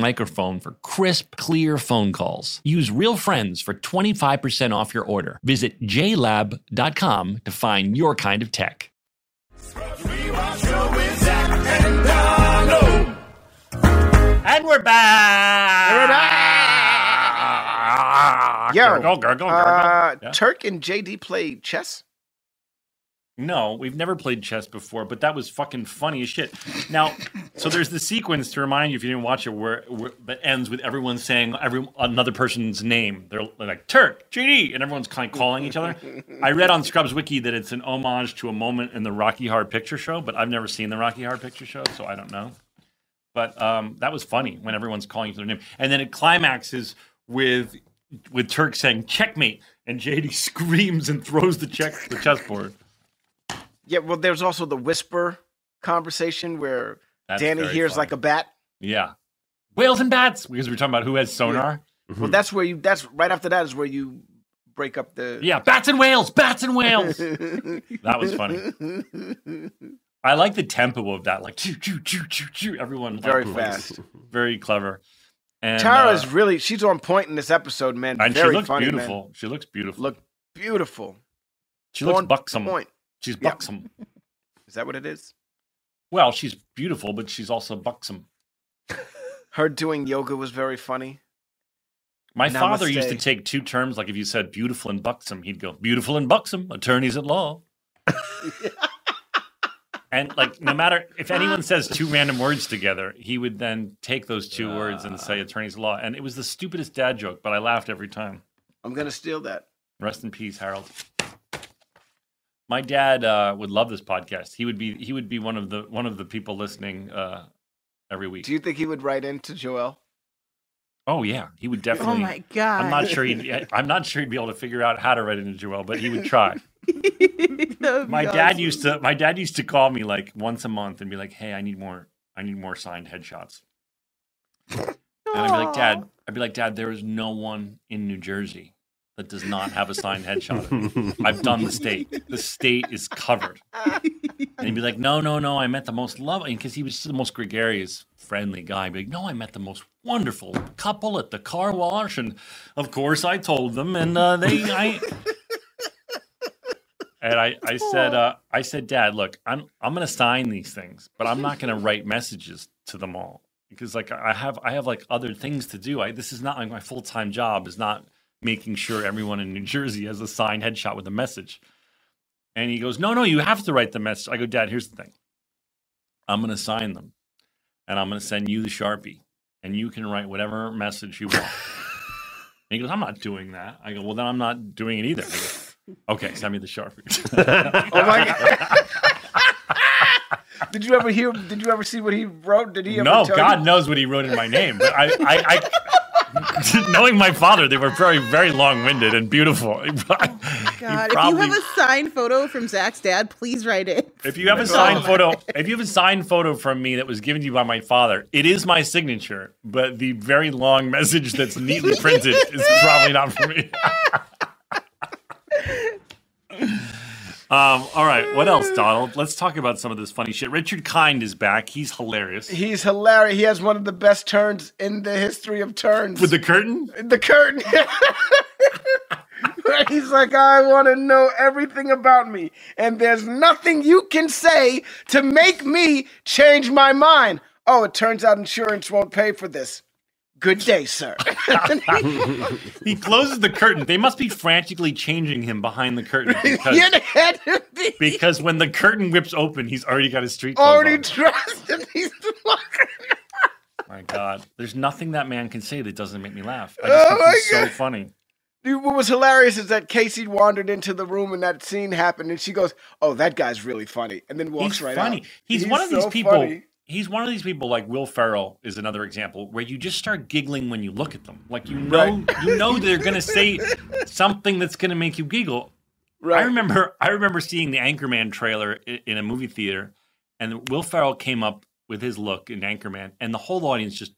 microphone for crisp, clear phone calls. Use Real Friends for 25% off your order. Visit jlab.com to find your kind of tech. And we're back. We're back. Yo, gurgle, gurgle, gurgle. Uh, Yeah. Turk and JD play chess? No, we've never played chess before, but that was fucking funny as shit. Now, so there's the sequence to remind you if you didn't watch it, where, where that ends with everyone saying every another person's name. They're like Turk, JD, and everyone's kind of calling each other. I read on Scrubs Wiki that it's an homage to a moment in the Rocky Horror Picture Show, but I've never seen the Rocky Horror Picture Show, so I don't know. But um, that was funny when everyone's calling each other name, and then it climaxes with with Turk saying "checkmate," and JD screams and throws the check the chessboard. Yeah, well, there's also the whisper conversation where That's Danni hears funny. like a bat. Yeah. Whales and bats, because we're talking about who has sonar. Well, that's where you. That's right after that is where you break up the. Yeah, bats and whales, bats and whales. that was funny. I like the tempo of that, like choo choo choo choo choo. Everyone Very was fast. very clever. And Tara's uh, really she's on point in this episode, man. and she looks funny, man. beautiful. She looks beautiful. Look beautiful. she looks buxom. Point. She's Yeah. buxom. Is that what it is? Well, she's beautiful, but she's also buxom. Her doing yoga was very funny. My father used to take two terms, like if you said beautiful and buxom, he'd go beautiful and buxom, attorneys at law. and like no matter if anyone says two random words together, he would then take those two words and say ah. attorneys at law. And it was the stupidest dad joke, but I laughed every time. I'm gonna steal that. Rest in peace, Harold. My dad uh, would love this podcast. He would be he would be one of the one of the people listening uh, every week. Do you think he would write into Joel? oh yeah, he would definitely. Oh my god! I'm not sure he'd. I'm not sure he'd be able to figure out how to write into Joel, but he would try. My dad awesome. used to. My dad used to call me like once a month and be like, "Hey, I need more. I need more signed headshots." And I'd be like, "Dad," I'd be like, "Dad, there is no one in New Jersey that does not have a signed headshot. of me. I've done the state. The state is covered. And he'd be like, no, no, no, I met the most lovely, because he was the most gregarious, friendly guy. He'd be like, no, I met the most wonderful couple at the car wash. And of course, I told them, and uh, they, I, and I, I said, uh, I said, Dad, look, I'm, I'm going to sign these things, but I'm not going to write messages to them all because, like, I have, I have like other things to do. I, this is not like my full time job. Is not making sure everyone in New Jersey has a signed headshot with a message. And he goes, No, no, you have to write the message. I go, Dad, here's the thing. I'm going to sign them and I'm going to send you the Sharpie and you can write whatever message you want. and he goes, I'm not doing that. I go, Well, then I'm not doing it either. I go, okay, send me the Sharpie. Oh my god. did you ever hear? Did you ever see what he wrote? Did he ever no, tell God you? knows what he wrote in my name. But I, I, I knowing my father, they were very, very long-winded and beautiful. Oh God, if you have a signed photo from Zach's dad, please write it. If you have a signed photo, if you have a signed photo from me that was given to you by my father, it is my signature, but the very long message that's neatly printed is probably not for me. Um, all right, what else, Donald? Let's talk about some of this funny shit. Richard Kind is back. He's hilarious. He's hilarious. He has one of the best turns in the history of turns. With the curtain? the curtain. He's like, I want to know everything about me, and there's nothing you can say to make me change my mind. Oh, it turns out insurance won't pay for this. Good day, sir. He closes the curtain. They must be frantically changing him behind the curtain because, be because when the curtain whips open, he's already got his street clothes already dressed in these My God, there's nothing that man can say that doesn't make me laugh. I just Oh think he's so funny. Dude, what was hilarious is that CaCee wandered into the room and that scene happened, and she goes, "Oh, that guy's really funny," and then walks He's right funny. out. He's, one of these people. funny. He's one of these people like Will Ferrell is another example where you just start giggling when you look at them. Like you know, you know they're gonna say something that's gonna make you giggle. Right. I remember, I remember seeing the Anchorman trailer in a movie theater, and Will Ferrell came up with his look in Anchorman, and the whole audience just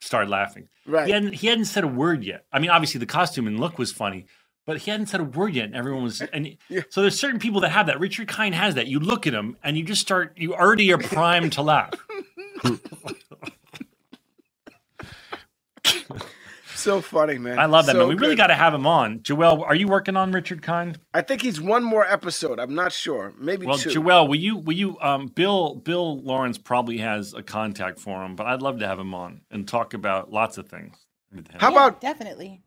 started laughing. Right. He hadn't he hadn't said a word yet. I mean, obviously the costume and look was funny, but he hadn't said a word yet, and everyone was. And so there's certain people that have that. Richard Kind has that. You look at him, and you just start. You already are primed to laugh. So funny, man. I love that So man. We really got to have him on. Joel, are you working on Richard Kind? I think he's one more episode. I'm not sure. Maybe Well, two. Joel, will you? Will you? Um, Bill Bill Lawrence probably has a contact for him, but I'd love to have him on and talk about lots of things. How Yeah, about definitely?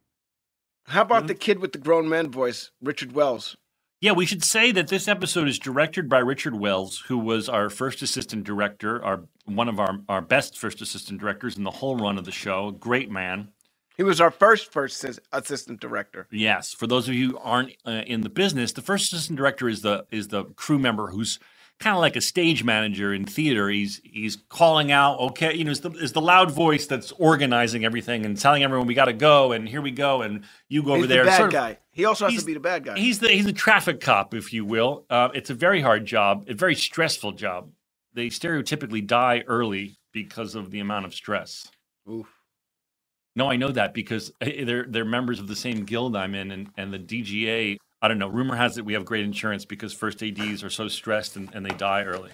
How about the kid with the grown man voice, Richard Wells? Yeah, we should say that this episode is directed by Richard Wells, who was our first assistant director, our one of our, our best first assistant directors in the whole run of the show. Great man. He was our first first assistant director. Yes, for those of you who aren't uh, in the business, the first assistant director is the is the crew member who's kind of like a stage manager in theater. He's he's calling out, okay, you know, is the is the loud voice that's organizing everything and telling everyone we got to go and here we go and you go over He's there. the bad Sort of- guy. He also has to be the bad guy. He's the he's a traffic cop, if you will. Uh, it's a very hard job, a very stressful job. They stereotypically die early because of the amount of stress. Oof. No, I know that because eh, they're they're members of the same guild I'm in, and and the DGA. I don't know. Rumor has it we have great insurance because first ads are so stressed and, and they die early.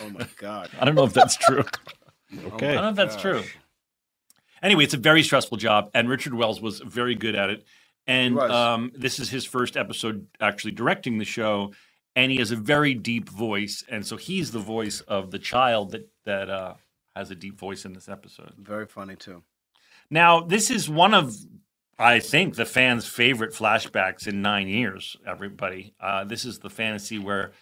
Oh my god. I don't know if that's true. Okay, I don't know if that's true. Anyway, it's a very stressful job, and Richard Wells was very good at it. And um, this is his first episode actually directing the show, and he has a very deep voice, and so he's the voice of the child that that uh, has a deep voice in this episode. Very funny too. Now, this is one of, I think, the fans' favorite flashbacks in nine years. Everybody, uh, this is the fantasy where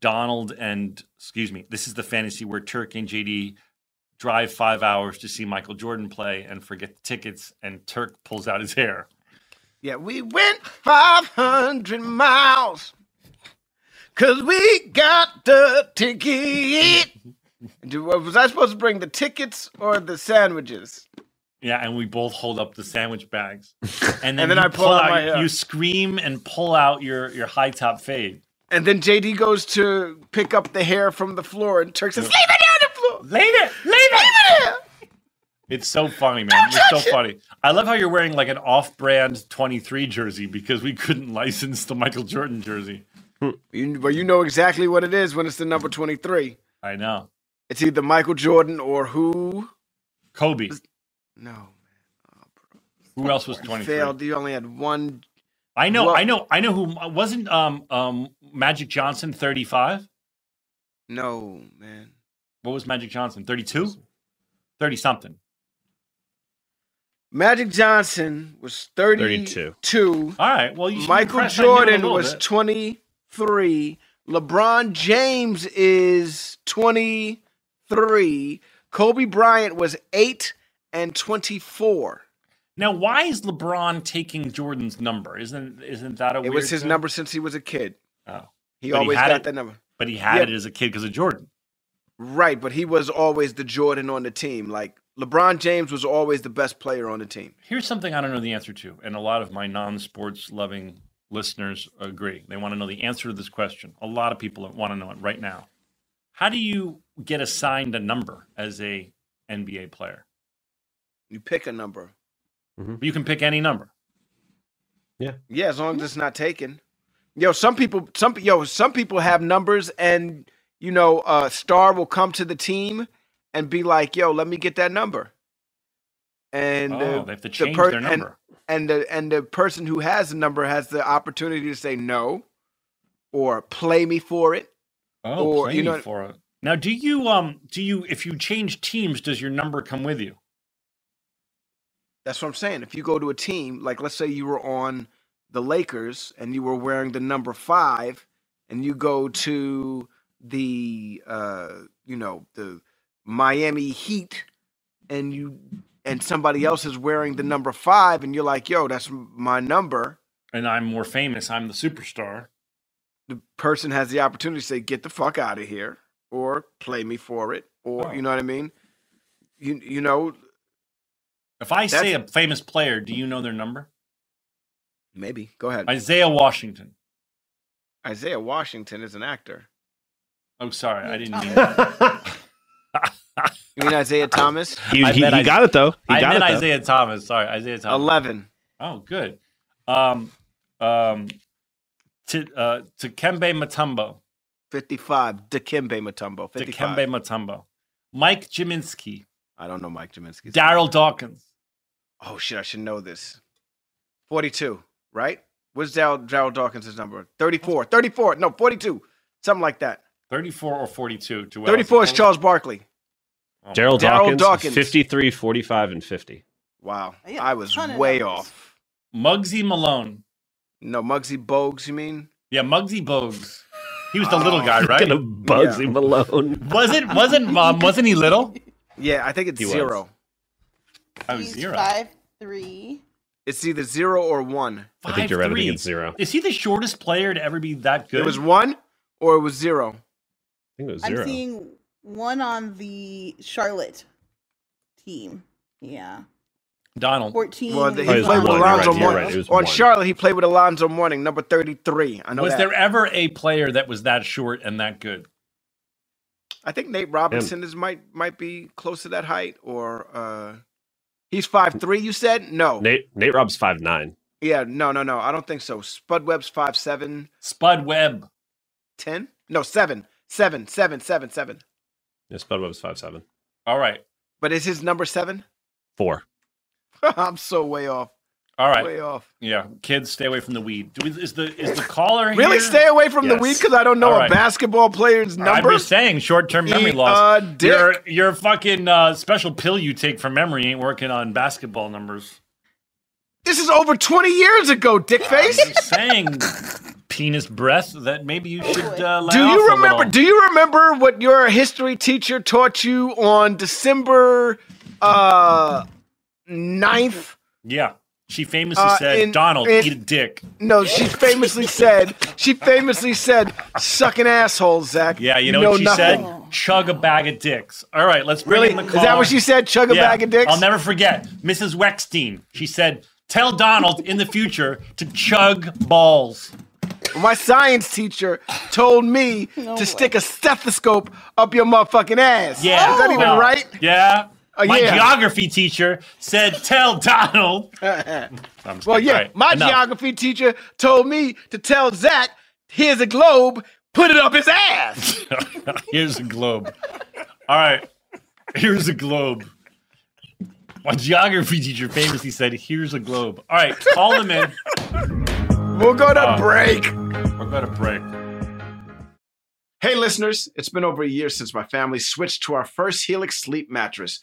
Donald and excuse me, this is the fantasy where Turk and JD drive five hours to see Michael Jordan play and forget the tickets, and Turk pulls out his hair. Yeah, we went 500 miles because we got the ticket. Was I supposed to bring the tickets or the sandwiches? Yeah, and we both hold up the sandwich bags, and then, And then you I pull out out, my hair. you scream and pull out your your high top fade. And then JD goes to pick up the hair from the floor, and Turk says, "Leave it on the floor. Leave it, leave Leave it here." It's so funny, man. You're so funny. I love how you're wearing like an off-brand 23 jersey because we couldn't license the Michael Jordan jersey. Hmm. You, but you know exactly what it is when it's the number 23. I know. It's either Michael Jordan or who? Kobe. No. Man. Who else was You 23? failed. You only had one. I know, Well- I know, I know who wasn't um um Magic Johnson 35? No, man. What was Magic Johnson? 32? 30 something. Magic Johnson was 32. 32. All right. Well, you Michael impress on you a Jordan was bit. 23. LeBron James is 23. Kobe Bryant was 8 and 24. Now, why is LeBron taking Jordan's number? Isn't isn't that a It was his thing? number since he was a kid. Oh. He But he always had got it- that number. But he had Yeah. it as a kid because of Jordan. Right, but he was always the Jordan on the team. Like LeBron James was always the best player on the team. Here's something I don't know the answer to, and a lot of my non-sports loving listeners agree. They want to know the answer to this question. A lot of people want to know it right now. How do you get assigned a number as a NBA player? You pick a number. You can pick any number. Yeah, Yeah, as long as it's not taken. Yo, some people, some yo, some people have numbers, and you know, a star will come to the team and be like, "Yo, let me get that number." And Oh, uh, they have to the change per- their number. and the and the person who has the number has the opportunity to say no, or play me for it. Oh, or, play you me for it. Now, do you um do you if you change teams, does your number come with you? That's what I'm saying. If you go to a team, like let's say you were on the Lakers and you were wearing the number five, and you go to the uh, you know, the Miami Heat and you and somebody else is wearing the number five, and you're like, yo, that's my number. And I'm more famous. I'm the superstar. The person has the opportunity to say, get the fuck out of here, or play me for it, or Oh. you know what I mean? You you know, If I say a famous player, do you know their number? maybe. Go ahead. Isaiah Washington. Isaiah Washington is an actor. Oh, sorry, I didn't mean that. You mean Isaiah Thomas? He, he, he I- got it though. He I got meant it though. Isaiah Thomas. Sorry, Isaiah Thomas. Eleven. Oh, good. Um, um, to uh, to Kembe Mutombo. 55. Dikembe Mutombo. To 55. Kembe Mutombo. Mike Gminski. I don't know Mike Gminski. Darryl Dawkins. Oh shit, I should know this. 42, right? What's Darryl, Darryl Dawkins' number? 34. 34. No, 42. Something like that. 34 or 42. To 34 is Charles Barkley. Oh, Darryl Dawkins, Dawkins. 53, 45, and 50. Wow. Yeah, I was ton of way numbers. off. Muggsy Malone. No, Muggsy Bogues, you mean? Yeah, Muggsy Bogues. He was the little guy, right? Gonna Bugsy Yeah. Malone. Wasn't wasn't um, wasn't he little? Yeah, I think it's He zero. I was He's zero. five three. It's either zero or one. I think you're right. I think it's zero. Is he the shortest player to ever be that good? It was one or it was zero. think it was I'm seeing one on the Charlotte team. Yeah, Donald. fourteen. Well, and he Oh, it was played with one, one. you're Alonzo right, you're Mourning. right, it was On one. Charlotte, he played with Alonzo Mourning, number 33. I know Was that. there ever a player that was that short and that good? I think Nate Robinson is might might be close to that height, or uh he's five three. You said no. Nate Nate Robb's five nine. Yeah, no, no, no. I don't think so. Spud Webb's five seven Spud Webb. ten. No, seven, seven, seven, seven, seven. Yeah, Spud Webb's five seven. All right. But is his number seven? Four. I'm so way off. All right. Way off. Yeah. Kids, stay away from the weed. Do we, is the is the caller Really, here? stay away from the weed because I don't know All a basketball player's number? I'm just saying, short-term memory Eat loss. a dick. Your your fucking uh, special pill you take for memory ain't working on basketball numbers. This is over 20 years ago, dickface. I'm just saying, penis breath. That maybe you should uh, lay Do you a remember? little. Do you remember what your history teacher taught you on December uh 9th? Yeah. She famously Uh, said, in- "Donald, in- eat a dick." No, she famously said. She famously said, "Sucking assholes, Zach." Yeah, you know, what she nothing. said? Chug a bag of dicks. All right, let's bring Really? in the Is that what she said? Chug a Yeah, bag of dicks. I'll never forget. Mrs. Weckstein. She said, "Tell Donald in the future to chug balls." My science teacher told me No to way. stick a stethoscope up your motherfucking ass. Yeah. is that even well, right? Yeah. Oh, My yeah. geography teacher said, "Tell Donald." Well, yeah. Right, My enough. geography teacher told me to tell Zach, "Here's a globe. Put it up his ass." Here's a globe. All right. Here's a globe. My geography teacher famously said, "Here's a globe." All right, call him in. we'll go to Oh. break. We're going to break. Hey, listeners, it's been over a year since my family switched to our first Helix sleep mattress.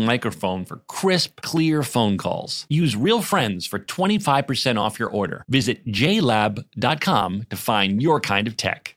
microphone for crisp, clear phone calls. Use Real Friends for 25% off your order. Visit jlab.com to find your kind of tech.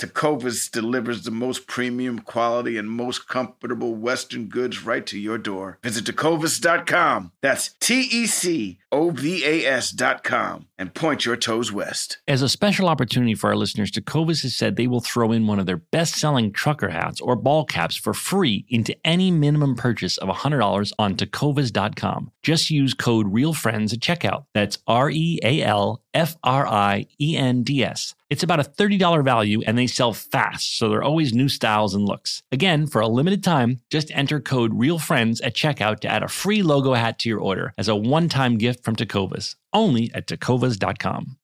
Tecovas delivers the most premium quality and most comfortable Western goods right to your door. Visit tecovas.com. That's T E C O V A S.com and point your toes west. As a special opportunity for our listeners, Tecovas has said they will throw in one of their best selling trucker hats or ball caps for free into any minimum purchase of $100 on tecovas.com. Just use code REALFRIENDS at checkout. That's R E A L F R I E N D S. It's about a $30 value and they sell fast, so there are always new styles and looks. Again, for a limited time, just enter code REALFRIENDS at checkout to add a free logo hat to your order as a one time gift from Tecovas. Only at tecovas.com.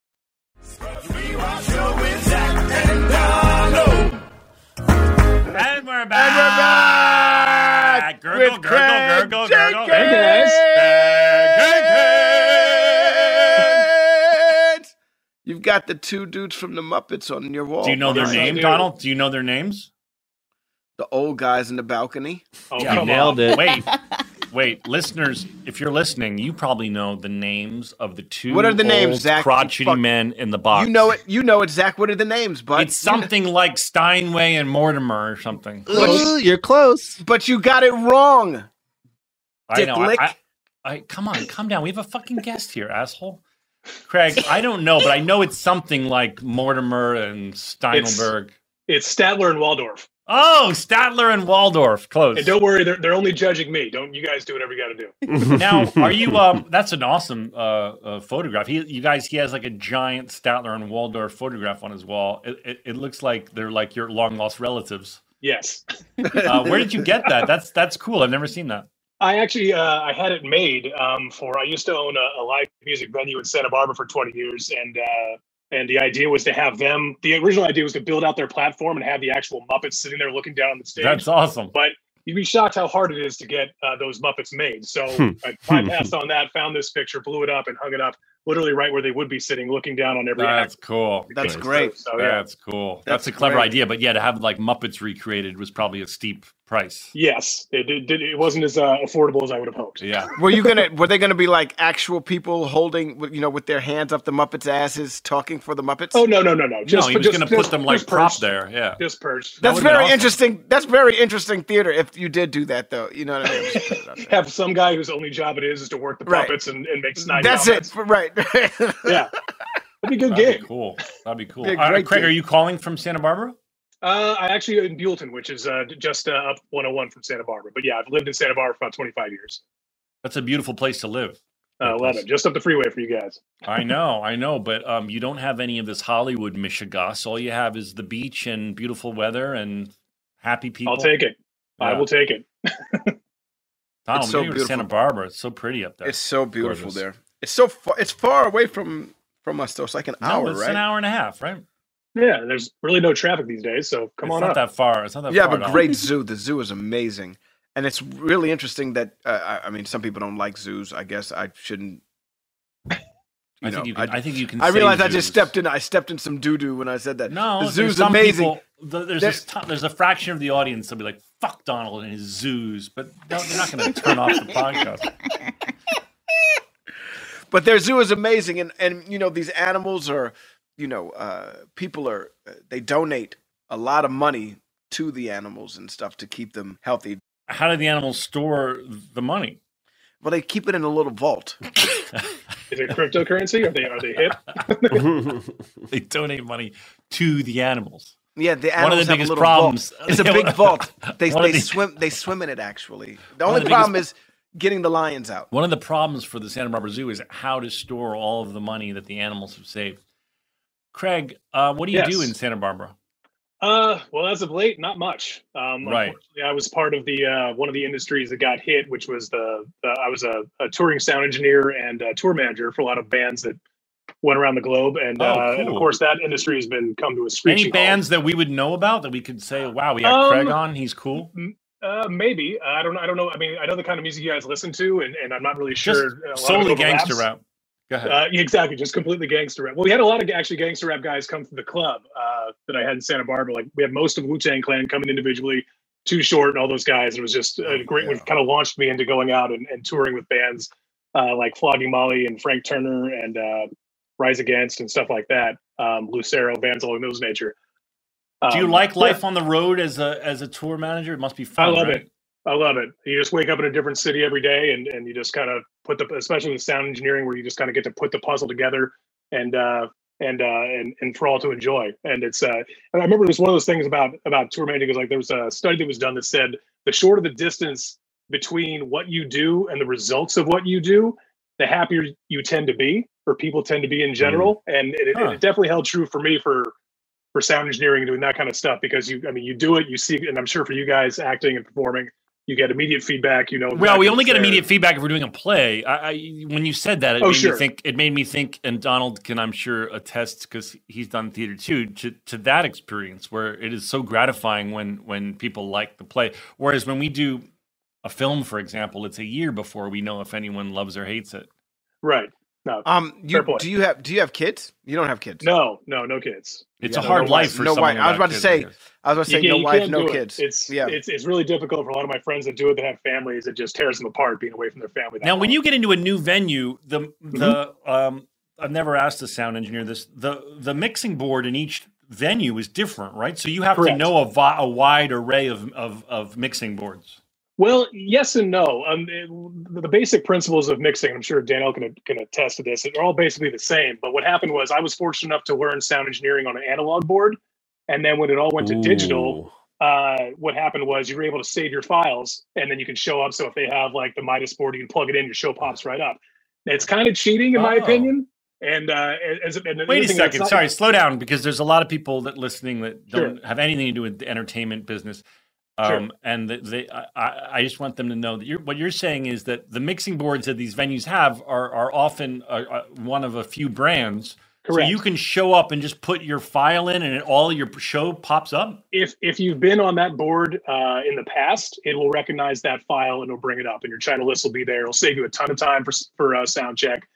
And we're back. Gurgle, with gurgle, Craig gurgle, gurgle. Jenkins. Craig Jenkins. You've got the two dudes from the Muppets on your wall. Do you know their name, do. Donald? Do you know their names? The old guys in the balcony. Oh, Yeah, come nailed on. it. Wait, wait, listeners, if you're listening, you probably know the names of the two. What are the names, old Zach? Crotchety Fuck. men in the box. You know it. You know it, Zach. What are the names, bud? It's something like Steinway and Mortimer or something. Ooh, you're close. But you got it wrong. I Dick know. I, Lick. I, I come on, calm down. We have a fucking guest here, asshole. Craig, I don't know, but I know it's something like Mortimer and Steinberg. It's Statler and Waldorf. Oh, Statler and Waldorf. Close. And don't worry, they're, they're only judging me. Don't you guys do whatever you got to do. now, are you? Um, that's an awesome uh, uh, photograph. He, you guys, he has like a giant Statler and Waldorf photograph on his wall. It, it, it looks like they're like your long lost relatives. Yes, Uh, where did you get that? That's that's cool. I've never seen that. I actually uh, I had it made um, for. I used to own a, a live music venue in Santa Barbara for 20 years, and uh, and the idea was to have them. The original idea was to build out their platform and have the actual Muppets sitting there looking down on the stage. That's awesome. but you'd be shocked how hard it is to get uh, those Muppets made. So Hmm. I bypassed on that, found this picture, blew it up, and hung it up literally right where they would be sitting, looking down on every That's act. cool. That's great. So yeah, That's cool. That's, That's a clever great. idea, but yeah, to have like Muppets recreated was probably a steep price. yes, it, it, did- it wasn't as uh, affordable as I would have hoped. Yeah. Were you gonna? Were they gonna be like actual people holding, you know, with their hands up the Muppets' asses, talking for the Muppets? Oh no, no, no, no! no, he was just, going to put just- them like just prop perched. there. Yeah. Just perched. that's would've very awesome. interesting. That's very interesting theater. If you did do that, though, you know what I mean. Just put it out there. Have some guy whose only job it is is to work the Right. puppets and, and make snide That's comments. it. Right. Yeah, that'd be a good That'd gig. be cool. That'd be cool. Be a Uh, Craig, gig. are you calling from Santa Barbara? Uh, I actually in Buellton, which is uh, just uh, up 101 from Santa Barbara. But yeah, I've lived in Santa Barbara for about 25 years. That's a beautiful place to live. Uh, Good love place. it. Just up the freeway for you guys. I know, I know, but um, you don't have any of this Hollywood Michigas. All you have is the beach and beautiful weather and happy people. I'll take it. I will take it. Donald, It's so we go to Santa. Barbara. It's so pretty up there. it's so beautiful Gorgeous. there. It's so far. It's far away from from us, though. It's like an No, hour, it's right? an hour and a half, right? Yeah, there's really no traffic these days, so come it's on not up. that far. It's not that You far. have a great zoo. The zoo is amazing, and it's really interesting that uh, I, I mean, some people don't like zoos. I guess I shouldn't. I you think you can. I, think you can. I say realized I just stepped in. I stepped in some doo doo when I said that. No, the there's zoo's some amazing. people- the- there's There- this there's a fraction of the audience that'll be like, "Fuck Donald and his zoos," but no, they're not going to turn off the podcast. But their zoo is amazing, and and you know these animals are, you know, uh, people are uh, they donate a lot of money to the animals and stuff to keep them healthy. How do the animals store the money? Well, they keep it in a little vault. Is it cryptocurrency? Are they are they hip? They donate money to the animals. Yeah, the One of the animals have a biggest little problems- Vault. It's a big vault. They they the- swim they swim in it actually. The One only the problem is getting the lions out. One of the problems for the Santa Barbara Zoo is how to store all of the money that the animals have saved. Craig, uh, what do you do in Santa Barbara? Uh, well, as of late, not much. Um, Right. I was part of the uh, one of the industries that got hit, which was the, the I was a, a touring sound engineer and a tour manager for a lot of bands that went around the globe, and Oh, uh, and of course that industry has been come to a Any screeching halt. bands that we would know about that we could say, "Wow, we got Craig Um, on. He's cool." Uh, maybe I don't know. I don't know. I mean, I know the kind of music you guys listen to, and, and I'm not really sure. Just a lot of solely gangster rap. Go ahead. Uh, exactly, just completely gangster rap. Well, we had a lot of actually gangster rap guys come from the club uh, that I had in Santa Barbara. Like we had most of Wu Tang Clan coming individually, Too Short, and all those guys. It was just a great. yeah. Kind of launched me into going out and, and touring with bands uh, like Flogging Molly and Frank Turner and uh, Rise Against and stuff like that. Um, Lucero bands along those nature. do you Um, like yeah. life on the road as a as a tour manager? It must be fun. I love right? it. I love it. You just wake up in a different city every day, and and you just kind of put the, especially with sound engineering, where you just kind of get to put the puzzle together, and uh, and uh, and and for all to enjoy. And it's uh, and I remember it was one of those things about about tour managing is like there was a study that was done that said the shorter the distance between what you do and the results of what you do, the happier you tend to be, or people tend to be in general. And it, it- Huh. it definitely held true for me for for sound engineering and doing that kind of stuff because you, I mean, you do it, you see, and I'm sure for you guys acting and performing, you get immediate feedback. You know, Well, we only get there. immediate feedback if we're doing a play. I, I when you said that, it Oh, made sure. me think. It made me think, and Donald can, I'm sure, attest because he's done theater too. To to that experience where it is so gratifying when when people like the play. Whereas when we do a film, for example, it's a year before we know if anyone loves or hates it. Right. No, Um, you Fair point. do you have do you have kids? You don't have kids. no, no, no kids. It's Yeah, a hard wife- life for no someone wife. I was about to say- I was gonna say You no you wife, no do it. kids. It's yeah. it's it's really difficult for a lot of my friends that do it that have families. It just tears them apart being away from their family. that Now, when you get into a new venue, the Mm-hmm. the um, I've never asked the sound engineer this. The the mixing board in each venue is different, right? So you have to know a, vi- a wide array of, of of mixing boards. Well, yes and no. Um, it- the basic principles of mixing, I'm sure Danielle can, can attest to this, they're all basically the same. But what happened was I was fortunate enough to learn sound engineering on an analog board. And then when it all went to digital, uh, what happened was you were able to save your files and then you can show up. So if they have like the Midas board, you can plug it in, your show pops right up. It's kind of cheating, in my Oh. opinion. And, uh, as, and Wait a other thing that's second. not- Sorry, slow down because there's a lot of people that listening that don't have anything to do with the entertainment business. Sure. Um, and they, I, I just want them to know that you're, what you're saying is that the mixing boards that these venues have are are often uh, uh, one of a few brands. Correct. So you can show up and just put your file in, and it, all your show pops up. if if you've been on that board uh, in the past, it will recognize that file and it'll bring it up, and your channel list will be there. It'll save you a ton of time for for sound check,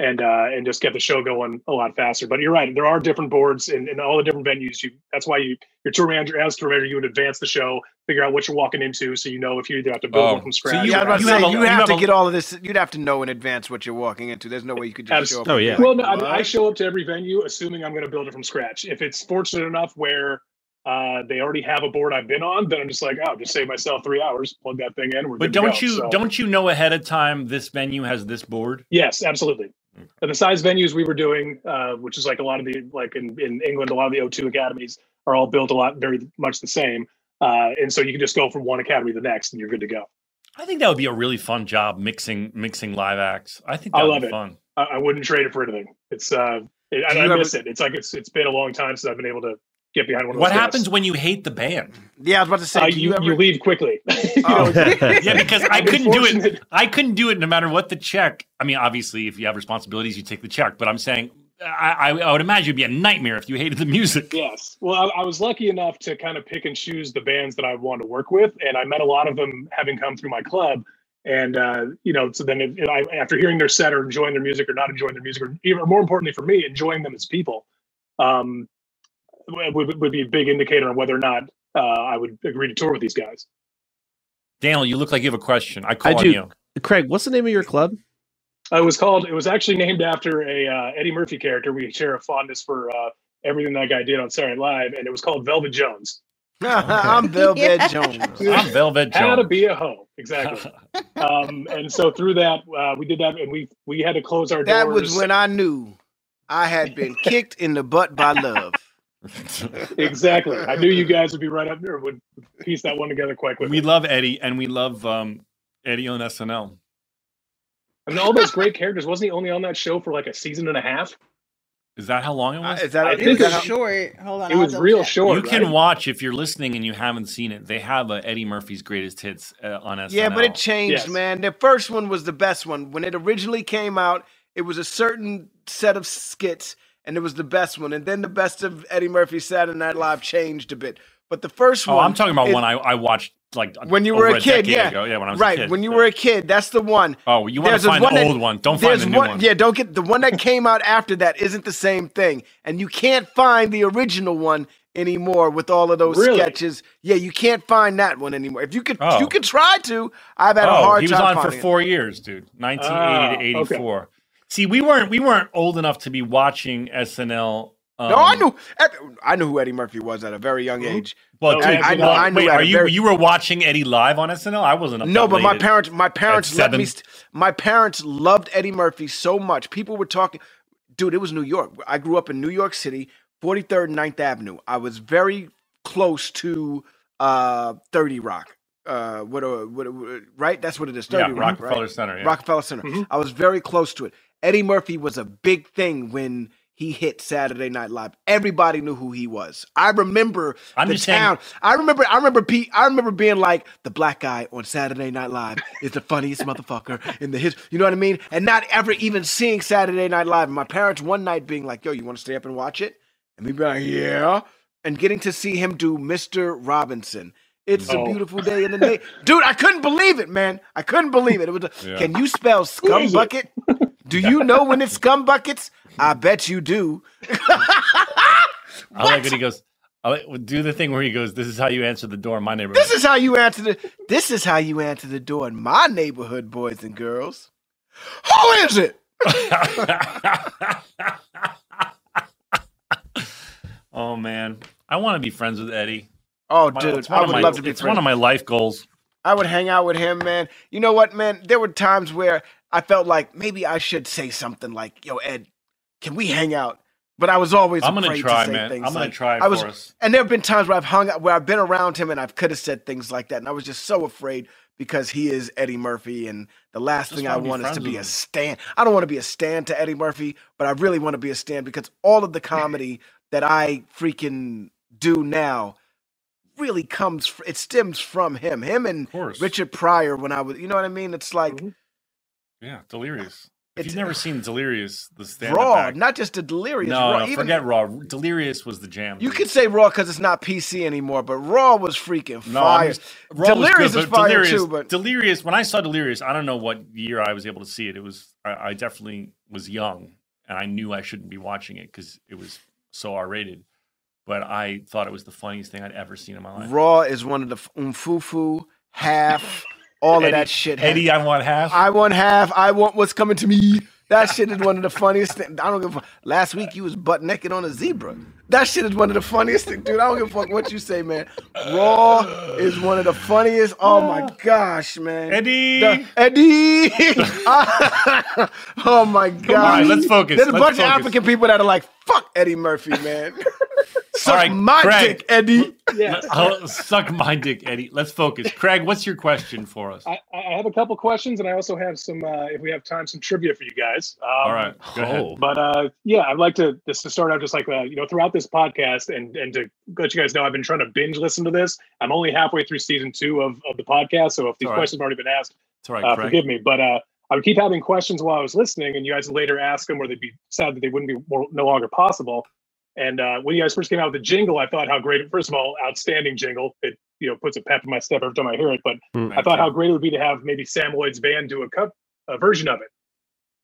and uh, and just get the show going a lot faster. But you're right, there are different boards in, in all the different venues. You that's why you your tour manager as tour manager you would advance the show, figure out what you're walking into, so you know if you either have to build Oh, one from so scratch. you- yeah, you have a- you you have have to a- get all of this. You'd have to know in advance what you're walking into. There's no way you could just show up. Oh, yeah. well, no, I, mean, I show up to every venue assuming I'm going to build it from scratch. If it's fortunate enough where uh, they already have a board I've been on, then I'm just like, oh, just save myself three hours, plug that thing in. We're But good don't go. you So- don't you know ahead of time this venue has this board? Yes, absolutely. And the size venues we were doing, uh, which is like a lot of the like in, in England, a lot of the O2 academies are all built a lot very much the same. Uh, and so you can just go from one academy to the next, and you're good to go. I think that would be a really fun job mixing mixing live acts. I think I that would love be it. fun. I, I wouldn't trade it for anything. It's uh, it, I, I ever- miss it. It's like it's it's been a long time since I've been able to get behind one of those. What guys. happens when you hate the band? Yeah, I was about to say. Uh, you, you, ever? you leave quickly. You Oh. Yeah, because I couldn't do it. I couldn't do it no matter what the check. I mean, obviously, if you have responsibilities, you take the check. But I'm saying, I, I, I would imagine it'd be a nightmare if you hated the music. Yes. Well, I, I was lucky enough to kind of pick and choose the bands that I wanted to work with, and I met a lot of them having come through my club. And uh, you know, so then it, it, I, after hearing their set or enjoying their music or not enjoying their music, or even more importantly for me, enjoying them as people, um, would, would be a big indicator on whether or not uh, I would agree to tour with these guys. Daniel, you look like you have a question. I call I on do. you. Craig, what's the name of your club? Uh, it was called. It was actually named after a uh, Eddie Murphy character. We share a fondness for uh, everything that guy did on Saturday Night Live, and it was called Velvet Jones. I'm Velvet Jones. I'm Velvet Jones. How to be a hoe, exactly. um, and so through that, uh, we did that, and we we had to close our That doors. was when I knew I had been kicked in the butt by love. exactly. I knew you guys would be right up there, and would piece that one together quite quickly. we love Eddie, and we love um, Eddie on SNL. and all those great characters. Wasn't he only on that show for like a season and a half? Is that how long it Uh, was? is that, I is It think that was how- short. Hold on. It I'll was real check. short. you can right? watch if you're listening and you haven't seen it. They have a Eddie Murphy's Greatest Hits uh, on SNL. Yeah, but it changed, Yes. man. The first one was the best one. When it originally came out, it was a certain set of skits, and it was the best one. And then the best of Eddie Murphy's Saturday Night Live changed a bit. But the first Oh, one, I'm talking about is- one I, I watched like when you over were a kid, decade yeah, ago. Yeah, when I was right. a kid. when you were a kid, that's the one. oh, you want There's to this find the one that- old one? Don't find the new one, one. yeah. Don't get the one that came out after that. Isn't the same thing, and you can't find the original one anymore with all of those Really? sketches. Yeah, you can't find that one anymore. If you could, Oh. you could try to. I've had a oh, hard he was time on for finding it. four years, dude. 1980 Ah, to okay. 84. See, we weren't we weren't old enough to be watching SNL. Um, No, I knew. I knew who Eddie Murphy was at a very young age. Well, dude, I- I knew- well, I knew wait, are you very- you were watching Eddie live on SNL? I wasn't. No, but my parents, my parents let me. my parents loved Eddie Murphy so much. People were talking, dude. It was New York. I grew up in New York City, 43rd and 9th Avenue. I was very close to uh 30 Rock. Uh, what, uh, what, uh, right? That's what it is. 30 yeah, Rock, Rockefeller right? Center. Yeah. Rockefeller Center. Mhm. I was very close to it. Eddie Murphy was a big thing when he hit Saturday Night Live. Everybody knew who he was. I remember I'm the just saying- town. I remember. I remember. Pete. I remember being like the black guy on Saturday Night Live is the funniest motherfucker in the his. You know what I mean? And not ever even seeing Saturday Night Live. And my parents one night being like, "Yo, you want to stay up and watch it?" And me being like, "Yeah." And getting to see him do Mr. Robinson. It's a Oh. beautiful day in the day, dude. I couldn't believe it, man. I couldn't believe it. It was. A, Yeah. Can you spell scum bucket? Do you know when it's scum buckets? I bet you do. I like when he goes. I like, do the thing where he goes. This is how you answer the door in my neighborhood. This is how you answer the. This is how you answer the door in my neighborhood, boys and girls. Who is it? oh man, I want to be friends with Eddie. Oh, My- dude, I would my- love to be It's friends. one of my life goals. I would hang out with him, man. You know what, man? There were times where I felt like maybe I should say something like, "Yo, Ed, can we hang out?" But I was always I'm gonna afraid try, to say man. things. I'm gonna try I was, for us. and there have been times where I've hung out, where I've been around him, and I could have said things like that, and I was just so afraid because he is Eddie Murphy, and the last Just thing I want is to be a stand. I don't want to be a stand to Eddie Murphy, but I really want to be a stand because all of the comedy that I freaking do now really comes it stems from him him and richard pryor when i was you know what i mean it's like Mhm. Yeah, Delirious. If It's- you've never seen Delirious, the stand raw not just a delirious No, raw no, even forget Raw. Delirious was the jam. you could say raw because it's not pc anymore but raw was freaking No, fire just- Raw was delirious good, is fire Delirious, too but Delirious. When I saw Delirious, I don't know what year I was able to see it. It was I, I definitely was young, and I knew I shouldn't be watching it because it was so R rated. But I thought it was the funniest thing I'd ever seen in my life. raw is one of the umfufu half all of that shit Eddie, I want half. I want half. I want what's coming to me. That shit is one of the funniest things. I don't give a fuck. Last week you was butt naked on a zebra. That shit is one of the funniest things, dude. I don't give a fuck what you say, man. Raw is one of the funniest. Oh my gosh, man. Eddie. The- Eddie. oh my god. All right, let's focus. There's a Let's bunch of. African people that are like, fuck Eddie Murphy, man. Suck right, my Craig. dick, Eddie. Yeah. I'll suck my dick, Eddie. Let's focus. Craig, what's your question for us? I, I have a couple questions, and I also have some, uh, if we have time, some trivia for you guys. Um, All right, go ahead. Oh. But uh, yeah, I'd like to just to start out just like uh, you know throughout this podcast and and to let you guys know I've been trying to binge listen to this. I'm only halfway through season two of, of the podcast, so if these All right. questions have already been asked, It's all right, uh, Craig. forgive me. But uh, I would keep having questions while I was listening, and you guys would later ask them, or they'd be sad that they wouldn't be more, no longer possible. And uh, when you guys first came out with the jingle, I thought how great. First of all, outstanding jingle. It you know puts a pep in my step every time I hear it. But I thought how great it would be to have maybe Sam Lloyd's band do a cut a version of it.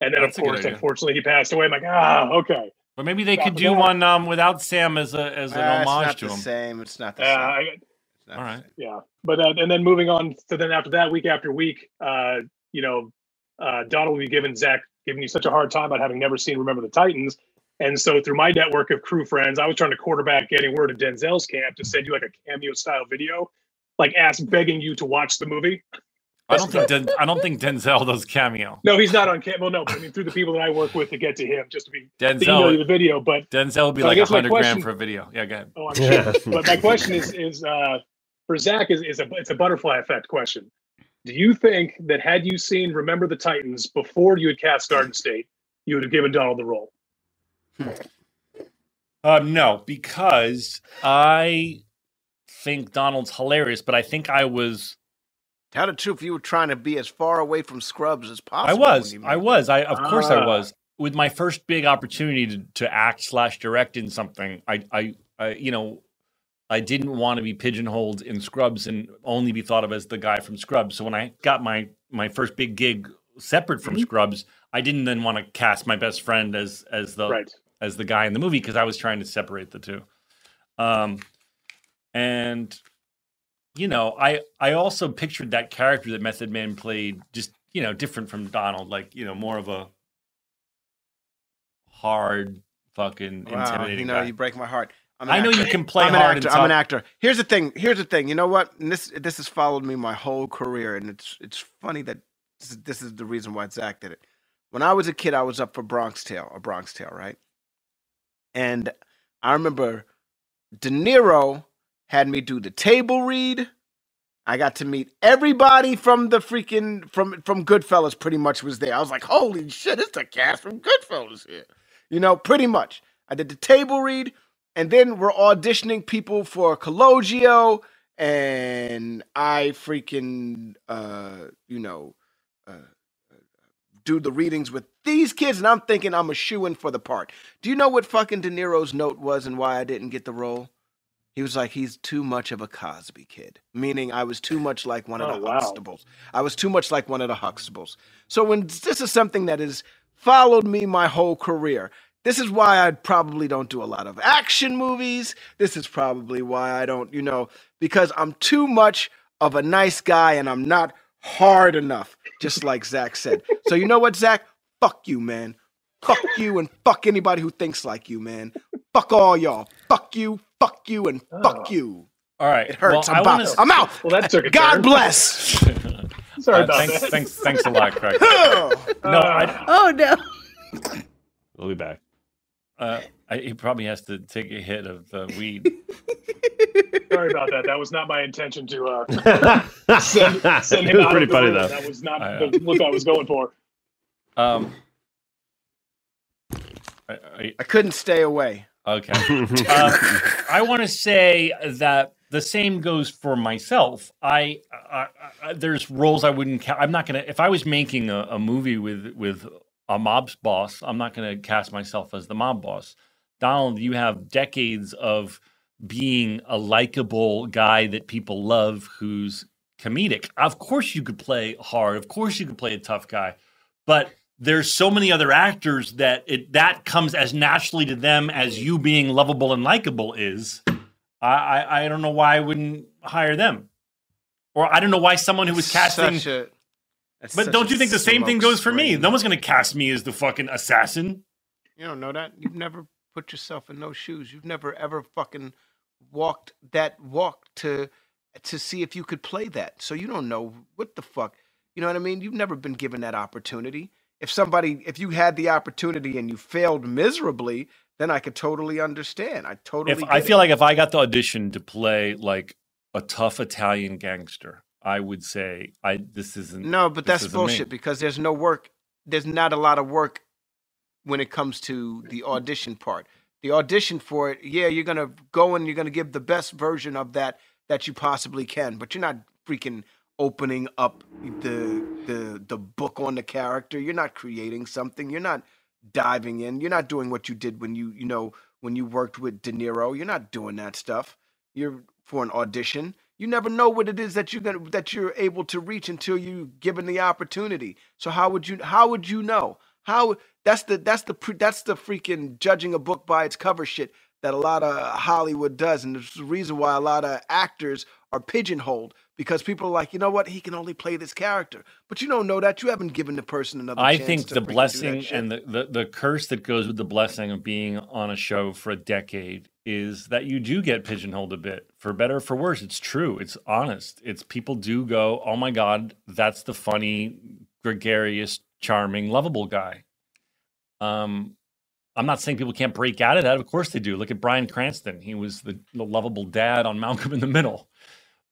And then That's of course, unfortunately, he passed away. I'm like, ah, okay. But maybe they Yeah, could do that- one um, without Sam as a as an it's homage not to the him. same. It's not the Uh, same. I, It's not All the right. same. yeah, but uh, and then moving on. So then after that, week after week, uh, you know, uh, Donald will be giving Zach giving you such a hard time about having never seen Remember the Titans. And so through my network of crew friends, I was trying to quarterback getting word of Denzel's camp to send you like a cameo style video, like ask begging you to watch the movie. I don't think Den- I don't think Denzel does cameo. No, he's not on camp. Well, no, but I mean through the people that I work with to get to him, just to be to email you Denzel the video. But Denzel would be So like a hundred grand for a video. Yeah, go ahead. Oh, I'm sure. but my question is is uh, for Zach is is a it's a butterfly effect question. Do you think that had you seen Remember the Titans before you had cast Garden State, you would have given Donald the role? Uh, no, because I think Donald's hilarious, but I think I was Tell the truth, you were trying to be as far away from Scrubs as possible. I was I was I of course I Ah. was with my first big opportunity to, to act slash direct in something. I, I I you know I didn't want to be pigeonholed in Scrubs and only be thought of as the guy from Scrubs. So when I got my my first big gig separate from Scrubs, I didn't then want to cast my best friend as as the Right. As the guy in the movie because I was trying to separate the two. Um, and you know, I I also pictured that character that Method Man played just you know different from Donald, like you know more of a hard fucking Wow, intimidating you know, guy. you break my heart. I know actor. you can play I'm an hard actor. I'm an actor. Here's the thing. Here's the thing. You know what? And this this has followed me my whole career, and it's it's funny that this is, this is the reason why Zach did it. When I was a kid, I was up for Bronx Tale, a Bronx Tale, right? And I remember De Niro had me do the table read. I got to meet everybody from the freaking from from Goodfellas. Pretty much was there. I was like, "Holy shit! It's the cast from Goodfellas here." You know, pretty much. I did the table read, and then we're auditioning people for Calogero, and I freaking, uh, you know, uh, do the readings with these kids, and I'm thinking I'm a shoe in for the part. Do you know what fucking De Niro's note was and why I didn't get the role? He was like, he's too much of a Cosby kid, meaning I was too much like one of Oh, the wow. Huxtables. I was too much like one of the Huxtables. So when this is something that has followed me my whole career. This is why I probably don't do a lot of action movies. This is probably why I don't, you know, because I'm too much of a nice guy and I'm not hard enough, just like Zach said. So, you know what, Zach? Fuck you, man. Fuck you and fuck anybody who thinks like you, man. Fuck all y'all. Fuck you, fuck you, and fuck you. All right. It hurts. Well, I'm, out. wanna- I'm out. Well, that took a God turn. bless. Sorry Uh, about thanks, that. thanks, thanks a lot, Craig. Oh. No, I, Oh no. We'll be back. uh, I, he probably has to take a hit of the weed. Sorry about that. That was not my intention to uh, send, send it him was out pretty of the funny room. though. That was not I, uh, the look I was going for. Um, I, I, I couldn't stay away. okay. Uh, I want to say that the same goes for myself. I, I, I there's roles I wouldn't. Ca- I'm not gonna. If I was making a, a movie with with a mob's boss, I'm not gonna cast myself as the mob boss. Donald, you have decades of being a likable guy that people love, who's comedic. Of course, you could play hard. Of course, you could play a tough guy, but there's so many other actors that it that comes as naturally to them as you being lovable and likable is. I, I I don't know why I wouldn't hire them, or I don't know why someone who was casting. A- but don't you think the same thing goes for me? No one's going to cast me as the fucking assassin. You don't know that. You've never put yourself in those shoes. You've never ever fucking walked that walk to to see if you could play that. So you don't know what the fuck. You know what I mean? You've never been given that opportunity. If somebody, if you had the opportunity and you failed miserably, then I could totally understand. I totally. If I it. feel like if I got the audition to play like a tough Italian gangster, I would say I this isn't. No, but that's isn't me. bullshit because there's no work. There's not a lot of work when it comes to the audition part. The audition for it, yeah, you're gonna go and you're gonna give the best version of that that you possibly can, but you're not freaking opening up the the the book on the character. You're not creating something. You're not diving in. You're not doing what you did when you you know when you worked with De Niro. You're not doing that stuff. You're for an audition. You never know what it is that you're gonna that you're able to reach until you given the opportunity. So how would you how would you know? How that's the that's the that's the freaking judging a book by its cover shit that a lot of Hollywood does, and it's the reason why a lot of actors are pigeonholed because people are like, you know what, he can only play this character, but you don't know that you haven't given the person another. I think the freaking do that blessing and the, the, the curse that goes with the blessing of being on a show for a decade is that you do get pigeonholed a bit for better or for worse. It's true. It's honest. It's people do go, oh my God, that's the funny, gregarious, charming, lovable guy. Um, I'm not saying people can't break out of that. Of course they do. Look at Bryan Cranston. He was the, the lovable dad on Malcolm in the Middle.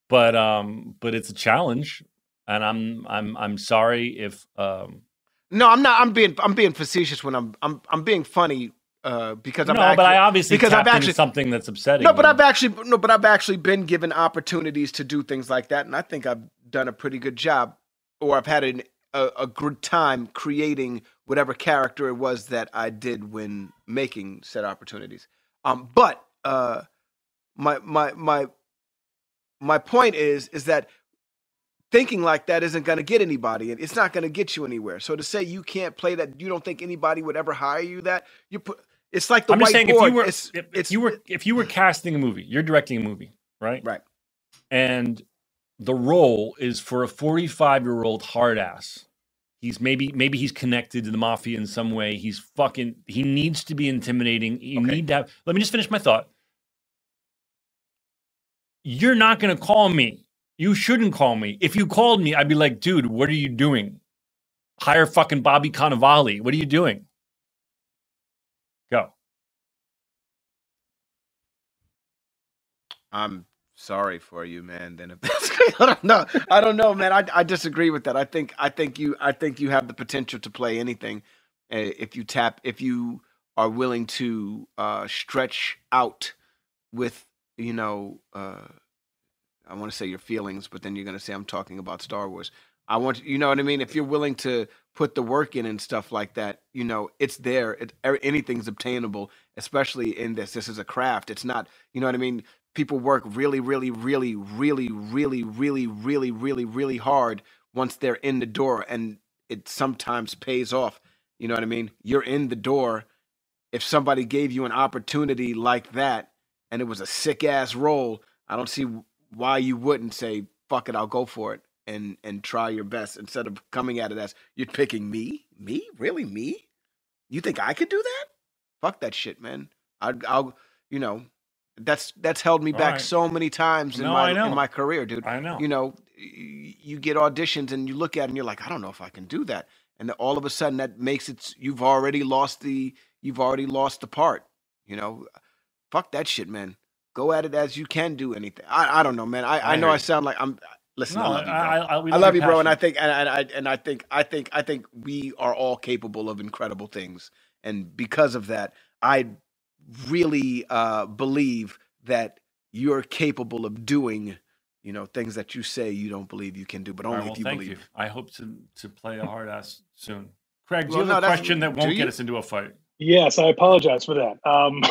But um, but it's a challenge. And I'm I'm I'm sorry if um No, I'm not. I'm being I'm being facetious when I'm I'm I'm being funny uh, because I'm no, actually, but I obviously because I've actually something that's upsetting. no, but you. I've actually no, but I've actually been given opportunities to do things like that, and I think I've done a pretty good job, or I've had an, a a good time creating whatever character it was that I did when making said opportunities. Um, but uh, my my my my point is is that thinking like that isn't going to get anybody and it's not going to get you anywhere so to say you can't play that you don't think anybody would ever hire you that you put it's like the I'm just saying if you were it's, if, if it's you were if you were casting a movie, you're directing a movie, right? right And the role is for a 45 year old hard ass. He's maybe maybe he's connected to the mafia in some way. He's fucking he needs to be intimidating. You Okay. need to have let me just finish my thought. You're not gonna call me. You shouldn't call me. If you called me, I'd be like, dude, what are you doing? Hire fucking Bobby Cannavale. What are you doing? Go. i'm sorry for you man then i don't know i don't know man I, I disagree with that i think i think you i think you have the potential to play anything uh, if you tap if you are willing to uh stretch out with you know uh i want to say your feelings but then you're going to say i'm talking about star wars i want you know what i mean if you're willing to put the work in and stuff like that you know it's there it, anything's obtainable especially in this this is a craft it's not you know what i mean people work really really really really really really really really really hard once they're in the door and it sometimes pays off You know what I mean? You're in the door. If somebody gave you an opportunity like that and it was a sick ass role, I don't see why you wouldn't say, fuck it, I'll go for it and and try your best instead of coming at it as you're picking me? Me? Really me? You think I could do that? Fuck that shit, man. I I'll you know, that's that's held me All back right. so many times in No, my in my career, dude I know. you know, you get auditions and you look at it and you're like, I don't know if I can do that. And then all of a sudden that makes it, you've already lost the, you've already lost the part, you know, fuck that shit, man. Go at it as you can do anything. I, I don't know, man. I, I, I know I sound like I'm, listen, no, I love you, bro. I, I, we I love you, your bro, and I think, and, and I, and I think, I think, I think we are all capable of incredible things, and because of that, I really uh, believe that you're capable of doing, you know, things that you say you don't believe you can do, but only right, well, if you thank believe. you. I hope to to play a hard ass soon. Craig, do Well, you no, have a question that won't get us into a fight? Yes, I apologize for that. Um,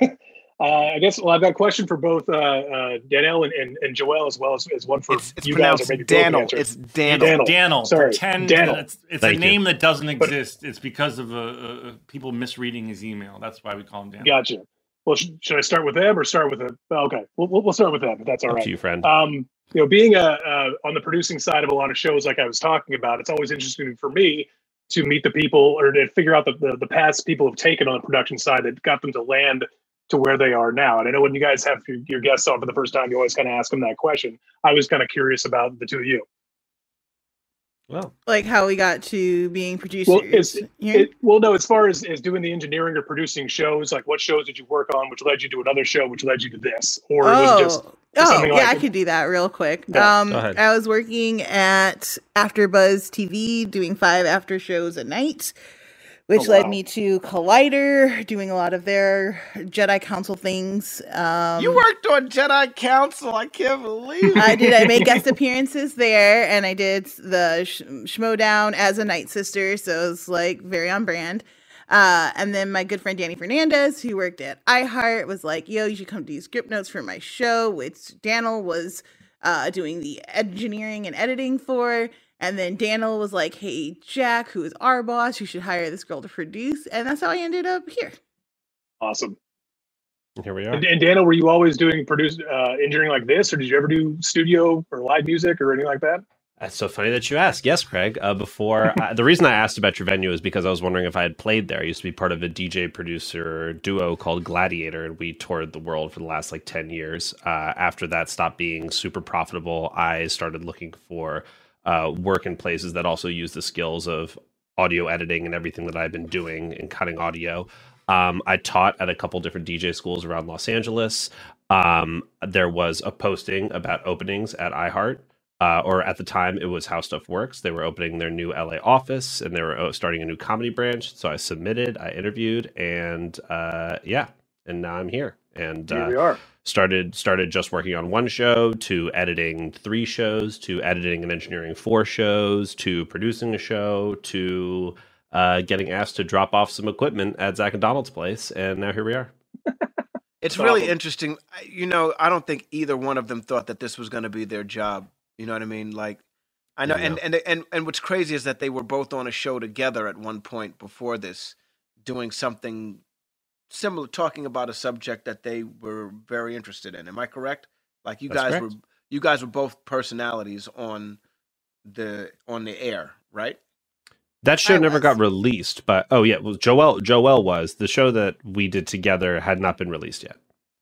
I guess well, I've got a question for both uh, uh, Danielle and, and, and Joel as well as, as one for It's, it's you guys. Or pronounced maybe Daniel. It's Daniel. Daniel. Daniel. Sorry, Pretend Daniel. it's, it's Thank a you. name that doesn't But- exist. It's because of uh, uh, people misreading his email. That's why we call him Daniel. Gotcha. Well, sh- should I start with them or start with a? Okay, we'll, we'll we'll start with them. If that's all Up right. to you, friend. um, you know, being a, uh, on the producing side of a lot of shows, like I was talking about, it's always interesting for me to meet the people or to figure out the, the, the paths people have taken on the production side that got them to land to where they are now. And I know when you guys have your, your guests on for the first time, you always kind of ask them that question. I was kind of curious about the two of you. well, Like how we got to being producers. Well, it's, Yeah. it, well, no, as far as, as doing the engineering or producing shows, like what shows did you work on, which led you to another show, which led you to this, or was it just oh, oh yeah, like I it? could do that real quick. Yeah, um. I was working at AfterBuzz TV, doing five after shows a night, which Oh, led me to Collider, doing a lot of their Jedi Council things. Um, you worked on Jedi Council. I can't believe it. I did. I made guest appearances there, and I did the sh- Schmodown as a night sister, so it was like very on brand. Uh, and then my good friend Danny Fernandez, who worked at iHeart, was like, "Yo, you should come do script notes for my show," which Daniel was uh, doing the engineering and editing for. And then Daniel was like, "Hey, Jack, who is our boss, you should hire this girl to produce." And that's how I ended up here. awesome? here we are. And, and Daniel, were you always doing produce uh, engineering like this, or did you ever do studio or live music or anything like that? That's so funny that you ask. Yes, Craig. Uh, before uh, the reason I asked about your venue is because I was wondering if I had played there. I used to be part of a DJ producer duo called Gladiator, and we toured the world for the last like ten years. Uh, after that stopped being super profitable, I started looking for uh, work in places that also use the skills of audio editing and everything that I've been doing and cutting audio. Um, I taught at a couple different DJ schools around Los Angeles. Um, there was a posting about openings at iHeart uh, or at the time it was How Stuff Works. They were opening their new LA office and they were uh, starting a new comedy branch. So I submitted, I interviewed, and uh, yeah, and now I'm here and Here uh, we are. Started started just working on one show to editing three shows to editing and engineering four shows to producing a show to uh, getting asked to drop off some equipment at Zach and Donald's place, and now here we are. It's That's really interesting. You know, I don't think either one of them thought that this was going to be their job. You know what I mean? Like, I know, and, and and and what's crazy is that they were both on a show together at one point before this, doing something similar, talking about a subject that they were very interested in. Am I correct? Like, you That's guys correct. were you guys were both personalities on the on the air, right? That show I never was. got released, but oh yeah, well Joel Joel was the show that we did together had not been released yet.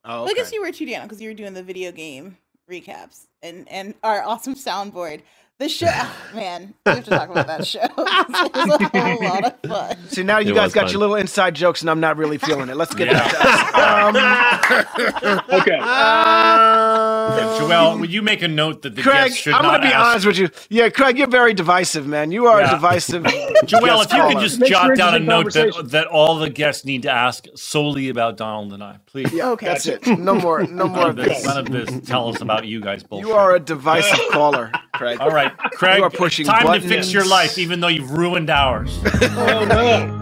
Oh, Well, I guess you were too, Daniel, because you were doing the video game recaps and and our awesome soundboard. The show, ah, man, we have to talk about that show. it was a whole lot of fun. See, now you It guys got fun. your little inside jokes, and I'm not really feeling it. Let's get Yeah. back to us. Um, Okay. uh, Um, Joel, would you make a note that the Craig, guests should I'm gonna be ask? honest with you. Yeah, Craig, you're very divisive, man. You are Yeah. a divisive. Joel, if you could just Makes for jot down a note that, that all the guests need to ask solely about Donald and I, please. Yeah, Okay. that's it. No more, no more None of of this. this. None of this. Tell us about you guys bullshit. You are a divisive caller, Craig. all right, Craig. You are pushing time to fix your life, even though you've ruined ours. Oh no.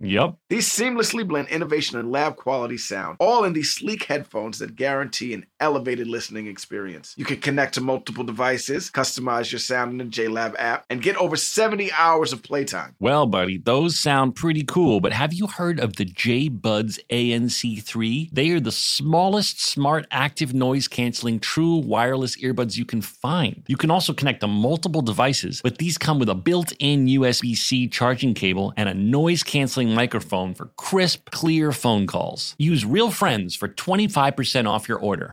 Yep. These seamlessly blend innovation and lab quality sound, all in these sleek headphones that guarantee an elevated listening experience. You can connect to multiple devices, customize your sound in the JLab app, and get over 70 hours of playtime. Well, buddy, those sound pretty cool, but have you heard of the JBuds ANC3? They are the smallest smart active noise canceling true wireless earbuds you can find. You can also connect to multiple devices, but these come with a built in USB C charging cable and a noise canceling microphone for crisp, clear phone calls. Use Real Friends for 25% off your order.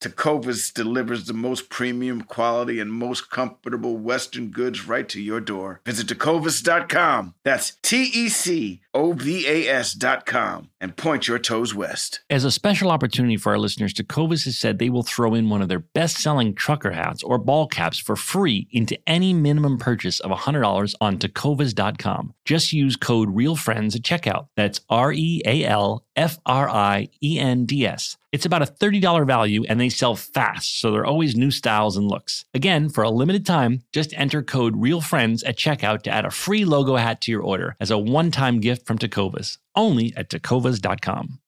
Tecovas delivers the most premium quality and most comfortable Western goods right to your door. Visit tecovas.com. That's T E C O V A S.com and point your toes west. As a special opportunity for our listeners, Tecovas has said they will throw in one of their best selling trucker hats or ball caps for free into any minimum purchase of $100 on tecovas.com. Just use code REALFRIENDS at checkout. That's R E A L F R I E N D S. It's about a $30 value and they sell fast, so there are always new styles and looks. Again, for a limited time, just enter code REALFRIENDS at checkout to add a free logo hat to your order as a one time gift from Tecovas, only at tecovas.com.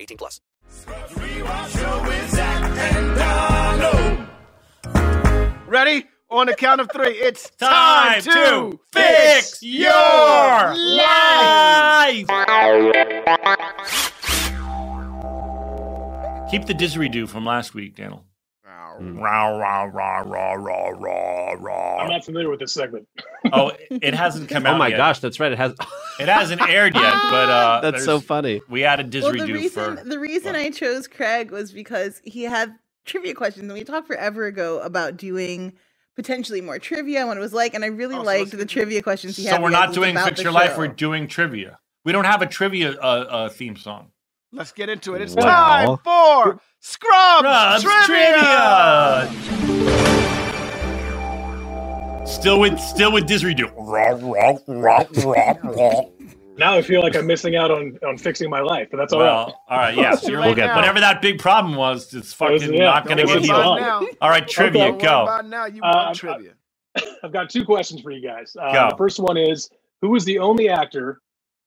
18 plus. Ready? On the count of three, it's Time to fix your life. Keep the didgeridoo from last week, Daniel. Rah, rah, rah, rah, rah, rah, rah. I'm not familiar with this segment. Oh, it hasn't come out. Oh my yet. gosh, that's right. It has. It hasn't aired yet, but uh, That's so funny. We added Well, the didgeridoo reason for. the reason I chose Craig was because he had trivia questions, and we talked forever ago about doing potentially more trivia and what it was like, and I really Oh, so liked let's the trivia questions he had. So we're not doing about fix the your life. We're doing trivia. We don't have a trivia uh, uh, theme song. Let's get into it. It's Wow. time for Scrubs, Scrubs trivia. trivia. Still with still with didgeridoo. Now I feel like I'm missing out on on fixing my life, but that's all right. Well, all right, yeah. Too You're late looking now. whatever that big problem was. It's fucking yeah, not going to get worry healed. about it. now. All right, trivia, Okay. Go. now. You Uh, want trivia. I've got two questions for you guys. Uh, Go. The first one is Who was the only actor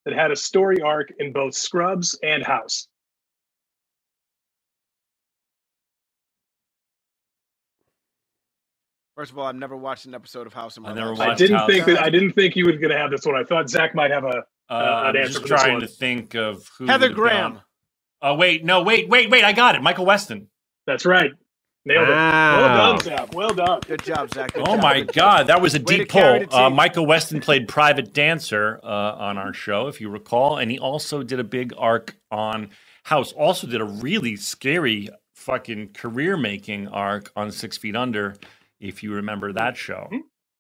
that had a story arc in both Scrubs and House? First of all, I've never watched an episode of House of I my never life. I didn't House. think that I didn't think you were going to have this one. I thought Zach might have a. Uh, an I'm answer just trying to think of who. Heather Graham. gone. Oh wait, no, wait, wait, wait! I got it. Michael Weston. That's right. Nailed it. Well done, Zach. Well done. Good job, Zach. Good Oh job. my Good job. God, that was a Way deep pull. Uh. Michael Weston played Private Dancer uh, on our show, if you recall, and he also did a big arc on House. Also did a really scary fucking career-making arc on Six Feet Under, if you remember that show.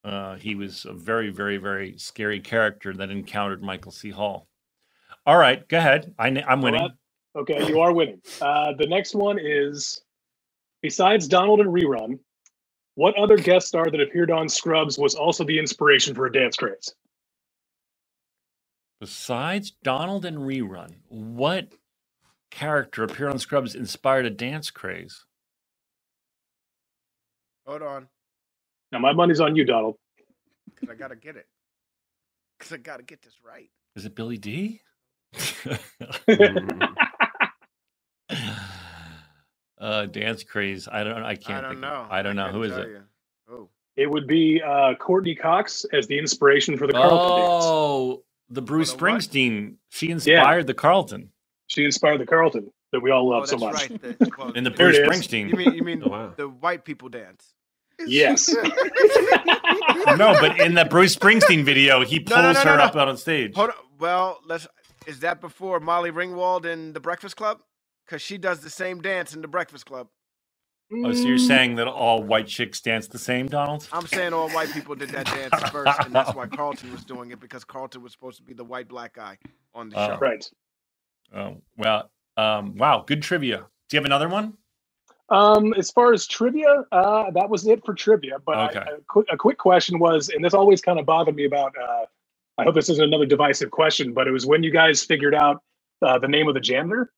Uh, he was a very, very, very scary character that encountered Michael C. Hall. All right, go ahead. I, am winning. okay, you are winning. Uh, the next one is besides Donald and Rerun, what other guest star that appeared on Scrubs was also the inspiration for a dance craze? Besides Donald and Rerun, what character appeared on Scrubs inspired a dance craze? Hold on, Now, my money's on you, Donald. because I gotta get it. Because I gotta get this right. Is it Billy D? Mm. Uh, dance craze. I don't. I can't. I don't think of- know. I don't know. Who is it? you. Oh, It would be uh, Courteney Cox as the inspiration for the Carlton dance. Oh, the Bruce the what? Springsteen. She inspired the Carlton She inspired the Carlton that we all oh, love so much. right. The, well, in the Bruce. Springsteen. you mean you mean Oh, wow. the white people dance? Yes. no, but in the Bruce Springsteen video, he pulls No, no, no, her no, up no. on stage. Hold on. Well, let's. Is that before Molly Ringwald in the Breakfast Club? Because she does the same dance in the Breakfast Club. Oh, so you're saying that all white chicks dance the same, Donald? I'm saying all white people did that dance first, and that's why Carlton was doing it because Carlton was supposed to be the white black guy on the Oh. show. Right. Oh, well, um, wow, good trivia. Do you have another one? Um, as far as trivia, uh, that was it for trivia. But Okay. a, quick, a quick question was, and this always kind of bothered me about. Uh, I hope this isn't another divisive question, but it was when you guys figured out uh, the name of the janitor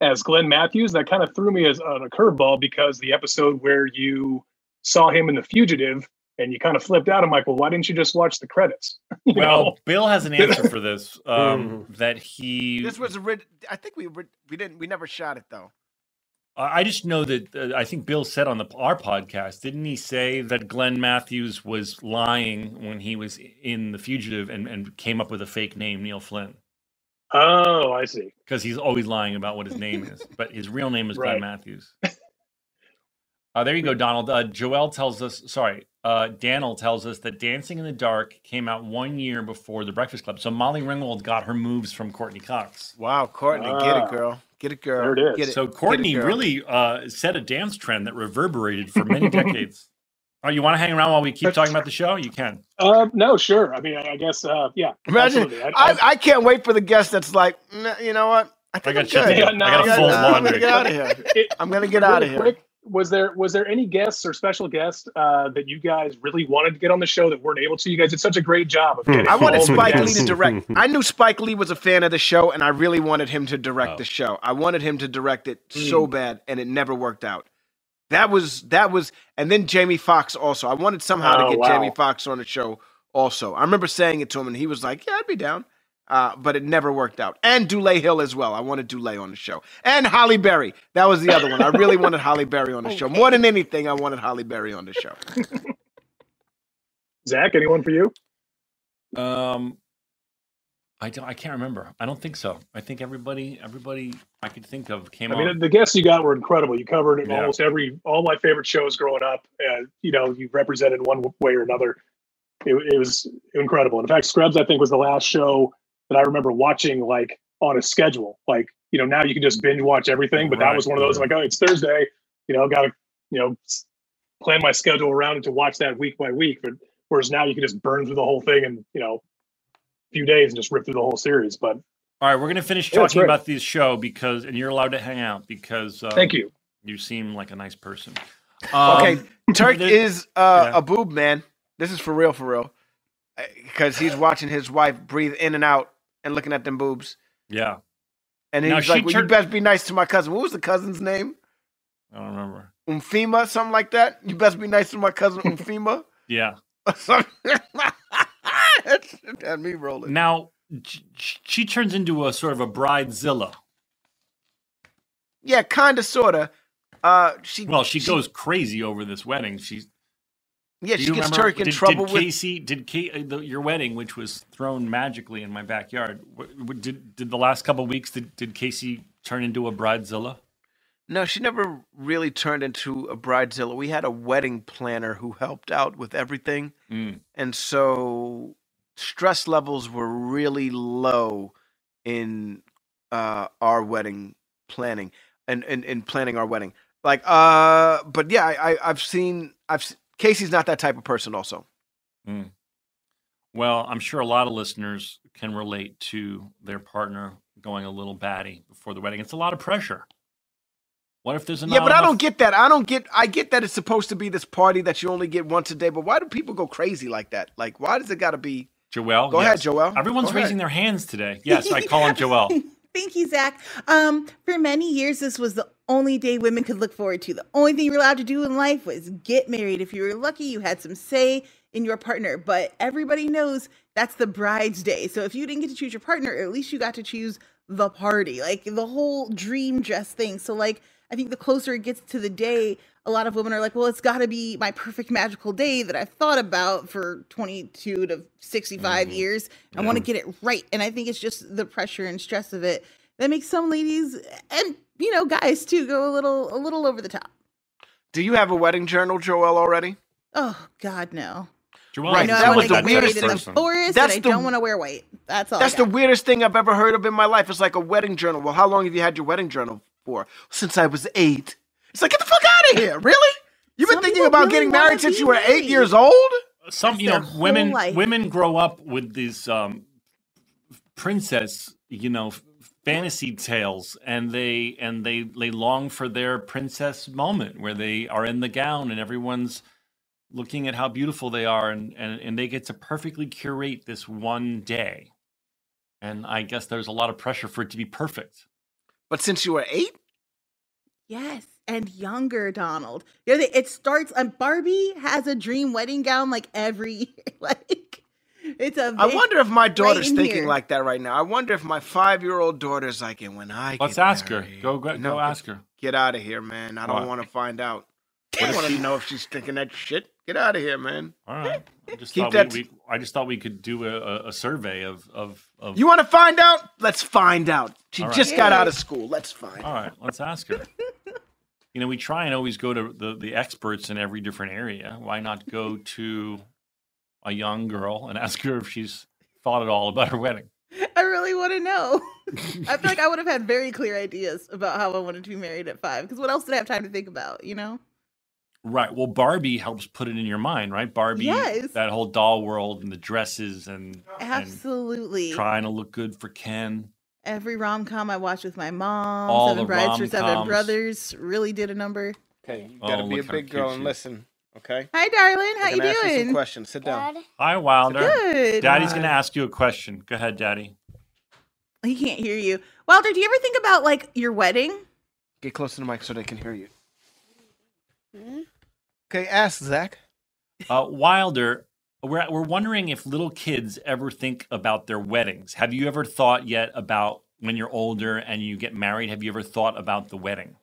as Glenn Matthews. That kind of threw me as on a curveball because the episode where you saw him in The Fugitive and you kind of flipped out. I'm like, well, why didn't you just watch the credits? You Well, know? Bill has an answer for this. Um, that he. This was a rid- I think we rid- we didn't we never shot it though. I I just know that uh, I think Bill said on the our podcast, didn't he say that Glenn Matthews was lying when he was in The Fugitive and, and came up with a fake name, Neil Flynn? Oh, I see. Because he's always lying about what his name is, but his real name is Glenn Matthews. Uh, there you go, Donald. Uh, Joel tells us, sorry, uh, Daniel tells us that Dancing in the Dark came out one year before The Breakfast Club. So Molly Ringwald got her moves from Courteney Cox. Wow, Courteney, get Ah. it, girl, get it, girl. There it is. Get it. So get it, Courteney really uh, set a dance trend that reverberated for many decades. Oh, you want to hang around while we keep talking about the show? You can. Uh, no, sure. I mean, I I guess, uh, yeah. Imagine, absolutely. I- I, I can't wait for the guest that's like, you know what? I think I I'm got to good. do. Yeah, I got a full no, I'm gonna get out of here. It- I'm gonna get out of here. quick, was there was there any guests or special guests uh, that you guys really wanted to get on the show that weren't able to? You guys did such a great job of getting. I wanted Spike Lee to direct. I knew Spike Lee was a fan of the show, and I really wanted him to direct Oh. the show. I wanted him to direct it so bad, and it never worked out. That was that was, and then Jamie Foxx also. I wanted somehow Oh, to get wow. Jamie Foxx on the show also. I remember saying it to him, and he was like, "Yeah, I'd be down." Uh, but it never worked out. And Dulé Hill as well. I wanted Dulé on the show, and Halle Berry. That was the other one. I really wanted Halle Berry on the show more than anything. I wanted Halle Berry on the show. Zach, anyone for you? Um, I don't. I can't remember. I don't think so. I think everybody, everybody I could think of came I mean, on. the guests you got were incredible. You covered Yeah. almost every all my favorite shows growing up. Uh, you know, you represented one way or another. It, it was incredible. In fact, Scrubs, I think, was the last show that I remember watching like on a schedule. Like, you know, now you can just binge watch everything, but that was one of those I'm like, oh, it's Thursday. You know, got to you know plan my schedule around it to watch that week by week. But whereas now you can just burn through the whole thing and you know few days and just rip through the whole series. But All right, we're gonna finish Yeah, talking about this show because, and you're allowed to hang out because. Um, thank you. You seem like a nice person. Okay, Um, Turk there- is uh, yeah. a boob man. This is for real, for real. Because he's watching his wife breathe in and out and looking at them boobs. Yeah, And Now, he's she like, well, you turned- best be nice to my cousin. What was the cousin's name? I don't remember. Umfima, something like that. You best be nice to my cousin Umfima. Yeah. had me rolling. Now sh- sh- she turns into a sort of a bridezilla. Yeah, kind of, sort of. Uh, she Well, she goes crazy over this wedding. She's Yeah, she gets Turk in did, trouble did with. CaCee. Did Ka- uh, the, your wedding, which was thrown magically in my backyard, did did the last couple of weeks did, did CaCee turn into a bridezilla? No, she never really turned into a bridezilla. We had a wedding planner who helped out with everything. Mm. And so stress levels were really low in uh, our wedding planning and in, in planning our wedding. Like, uh, but yeah, I, I, I've seen, I've CaCee's not that type of person. Also, Mm. Well, I'm sure a lot of listeners can relate to their partner going a little batty before the wedding. It's a lot of pressure. What if there's a yeah, but I don't get that. I don't get. I get that it's supposed to be this party that you only get once a day. But why do people go crazy like that? Like, why does it got to be? Joelle. Go ahead, Joel. Everyone's Go ahead. raising their hands today. Yes, I call him Joel. Thank you, Zach. Um, for many years, this was the only day women could look forward to. The only thing you were allowed to do in life was get married. If you were lucky, you had some say in your partner. But everybody knows that's the bride's day. So if you didn't get to choose your partner, at least you got to choose the party, like the whole dream dress thing. So like, I think the closer it gets to the day, a lot of women are like, well, it's got to be my perfect magical day that I've thought about for 22 to 65 mm-hmm. years. I want to get it right. And I think it's just the pressure and stress of it that makes some ladies and, you know, guys too go a little, a little over the top. Do you have a wedding journal, Joel, already? Oh God, no. Joelle Right, I know that I was the to get married weirdest in the forest That's and the- I don't want to wear white. That's all. That's the weirdest thing I've ever heard of in my life. It's like a wedding journal. Well, how long have you had your wedding journal for? Since I was eight. It's like, get the fuck out of here. Really? You've been Some thinking people about really getting wanna married since be you were eight married. years old? some you know their whole women life. women grow up with these um princess you know f- fantasy tales and they and they they long for their princess moment where they are in the gown and everyone's looking at how beautiful they are and and, and they get to perfectly curate this one day and i guess there's a lot of pressure for it to be perfect But since you were eight? Yes, and younger Donald. You know, it starts. Um, Barbie has a dream wedding gown like every year. like it's a. I wonder if my daughter's in thinking here. like that right now. I wonder if my five year old daughter's like, and when I let's get ask her go go, No, go get- ask her Get out of here, man. I don't want to find out. I want to know if she's thinking that shit. Get out of here, man. all right I just Keep thought that- we, we, I just thought we could do a, a, a survey of, of, of You want to find out? Let's find out. She All right. just got out of school. Let's find All right, let's ask her. you know, we try and always go to the, the experts in every different area. Why not go to a young girl and ask her if she's thought at all about her wedding? I really want to know. I feel like I would have had very clear ideas about how I wanted to be married at five. Because what else did I have time to think about? You know. Right. Well, Barbie helps put it in your mind, right? Barbie, Yes. that whole doll world and the dresses and, and Absolutely. trying to look good for Ken. Every rom com I watched with my mom, All Seven the Brides for Seven. Brothers, really did a number. Okay, you Oh, gotta be a big girl and is. listen. Okay. Hi, darling. How I'm you gonna ask you some doing? questions. Sit down. Hi, Wilder. Good. Daddy's going to ask you a question. Go ahead, Daddy. He can't hear you. Wilder, do you ever think about like your wedding? Get close to the mic so they can hear you. Hmm? Okay, ask Zach. Uh, Wilder, we're, we're wondering if little kids ever think about their weddings. Have you ever thought yet about when you're older and you get married? Have you ever thought about the wedding?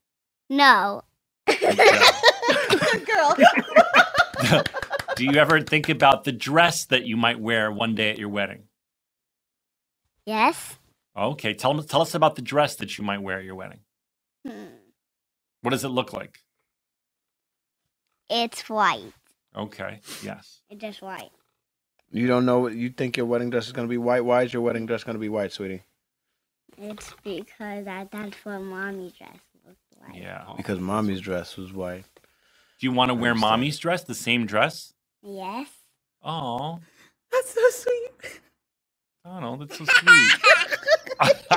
No. Good girl. Do you ever think about the dress that you might wear one day at your wedding? Yes. Okay, tell, tell us about the dress that you might wear at your wedding. Hmm. What does it look like? It's white. Okay, yes. It's just white. You don't know what you think your wedding dress is gonna be white. Why is your wedding dress gonna be white, sweetie? It's because I, that's what mommy dress looks like. Yeah. Oh, because mommy's dress was white. Do you want to wear mommy's dress, the same dress? Yes. Oh, That's so sweet. Donald, that's so sweet.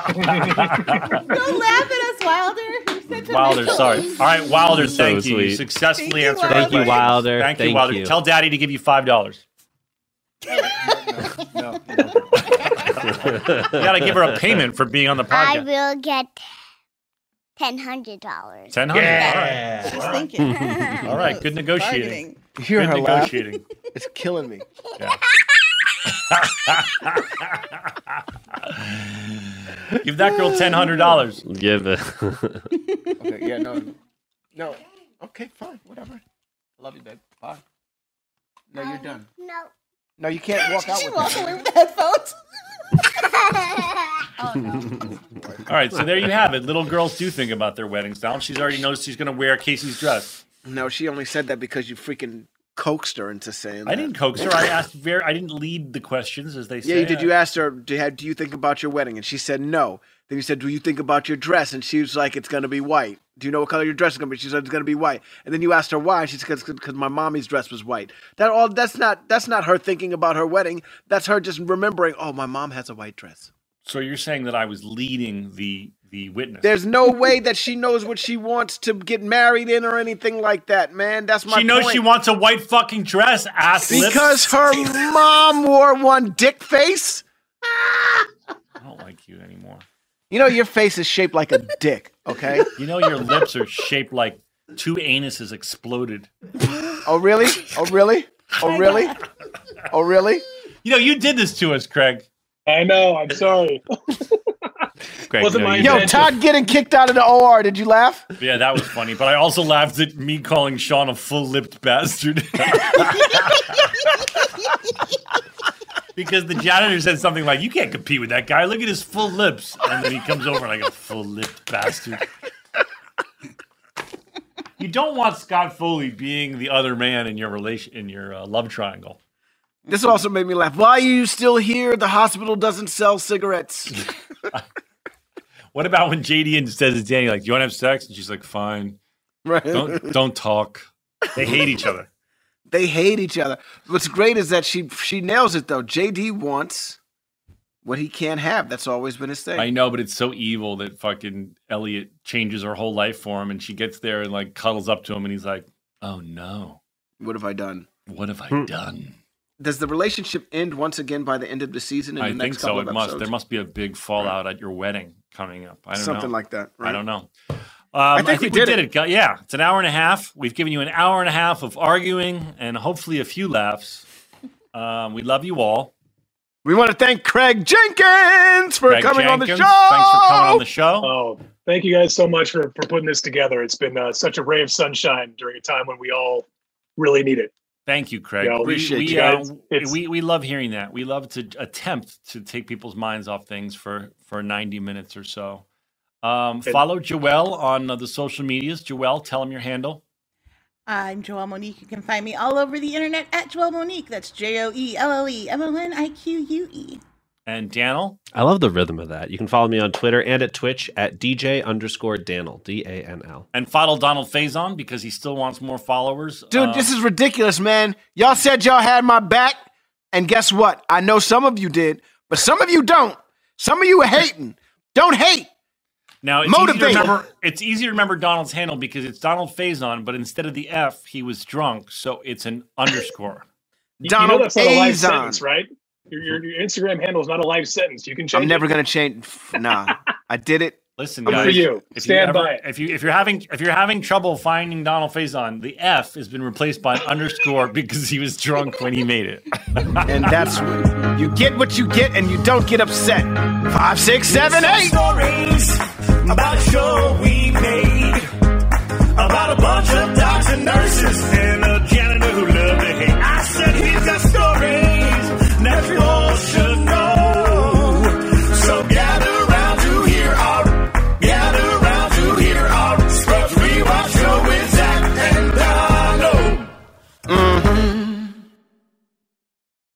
Don't laugh at us, Wilder. You're such a Wilder, sorry. All right, Wilder, So thank you. You successfully Thank you, answered our Thank you. Wilder. Thank, you, Wilder. you. Tell Daddy to give you five dollars. No, You got to give her a payment for being on the I will get ten hundred dollars. Ten hundred. All right. She's thinking. All right. Good negotiating. You hear Good her laugh? negotiating. It's killing me. Give that girl ten hundred dollars. Give it. Okay, yeah, no, no. Okay, fine, whatever. I love you, babe. Bye. No, you're done. No. No, you can't walk out She with walked that. away with the headphones. oh no. All right. So there you have it. Little girls do think about their wedding style. She's already noticed she's going to wear CaCee's dress. No, she only said that because you freaking coaxed her into saying that. I didn't coax her. I asked very. I didn't lead the questions as they say. Yeah, you did. You asked her, do you, have, do you think about your wedding? And she said no. Then you said, do you think about your dress? And she was like, it's going to be white. Do you know what color your dress is going to be? She said, it's going to be white. And then you asked her why. She said, because my mommy's dress was white. That all. That's not. That's not her thinking about her wedding. That's her just remembering. Oh, my mom has a white dress. So you're saying that I was leading the the witness. There's no way that she knows what she wants to get married in or anything like that, man. That's my. she knows point. she wants a white fucking dress. Ass lips. because her mom wore one dick face. I don't like you anymore. You know your face is shaped like a dick. Okay. You know your lips are shaped like two anuses exploded. Oh really? Oh really? Oh really? Oh really? You know you did this to us, Craig. I know. I'm sorry. Craig, Wasn't no, my Yo, didn't. Todd getting kicked out of the OR. Did you laugh? Yeah, that was funny. But I also laughed at me calling Sean a full-lipped bastard. because the janitor said something like, "You can't compete with that guy. Look at his full lips." And then he comes over like a full-lipped bastard. You don't want Scott Foley being the other man in your relation in your uh, love triangle. This also made me laugh. Why are you still here? The hospital doesn't sell cigarettes. What about when JD and says to Danni, like, "Do you want to have sex?" And she's like, "Fine." Right? Don't don't talk. They hate each other. They hate each other. What's great is that she she nails it though. JD wants what he can't have. That's always been his thing. I know, but it's so evil that fucking Elliot changes her whole life for him, and she gets there and like cuddles up to him, and he's like, "Oh no, What have I done? what have I Hmm. done?" Does the relationship end once again by the end of the season? In I the think so. couple It of must. episodes? There must be a big fallout at your wedding coming up. I don't Something know. like that. Right? I don't know. Um, I think, we, did, it. gu- Yeah, it's an hour and a half. We've given you an hour and a half of arguing and hopefully a few laughs. Um, we love you all. We want to thank Craig Jenkins for Greg coming on the show. Thanks for coming on the show. Oh, thank you guys so much for, for putting this together. It's been uh, such a ray of sunshine during a time when we all really need it. Thank you, Craig. Yeah, we, appreciate we, you uh, guys. It's- we we love hearing that. We love to attempt to take people's minds off things for for ninety minutes or so. Um, follow Joelle on uh, the social medias. Joelle, tell them your handle. I'm Joelle Monique. You can find me all over the internet at Joelle Monique. That's J O E L L E M O N I Q U E. And Daniel, I love the rhythm of that. You can follow me on Twitter and at Twitch at DJ underscore Danel, D A N L. and follow Donald Faison because he still wants more followers. Dude, Uh, this is ridiculous, man. Y'all said y'all had my back, and guess what? I know some of you did, but some of you don't. Some of you are hating. Don't hate. now it's easy, to motivate. remember, it's easy to remember Donald's handle because it's Donald Faison, but instead of the F, he was drunk, so it's an underscore. Donald you know that's not a live Azon. sentence, right? Your, your, your Instagram handle is not a live sentence. You can change I'm never it. gonna change. Nah, I did it. Listen, Good guys, for you. If Stand you by ever, it. If you if you're having if you're having trouble finding Donald Faison, the F has been replaced by an underscore because he was drunk when he made it. And that's what you get what you get, and you don't get upset. Five, six, seven, eight. Stories about a show we made about a bunch of docs and nurses and a janitor who loved to hate. I said he's got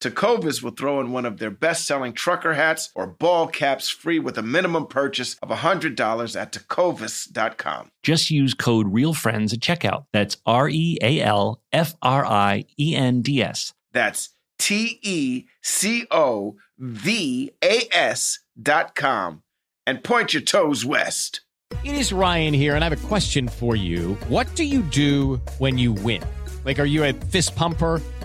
Tecovas will throw in one of their best selling trucker hats or ball caps free with a minimum purchase of $100 at tecovas.com. Just use code REALFRIENDS at checkout. That's R E A L F R I E N D S. That's T E C O V A S dot com. And point your toes west. It is Ryan here, and I have a question for you. What do you do when you win? Like, are you a fist pumper?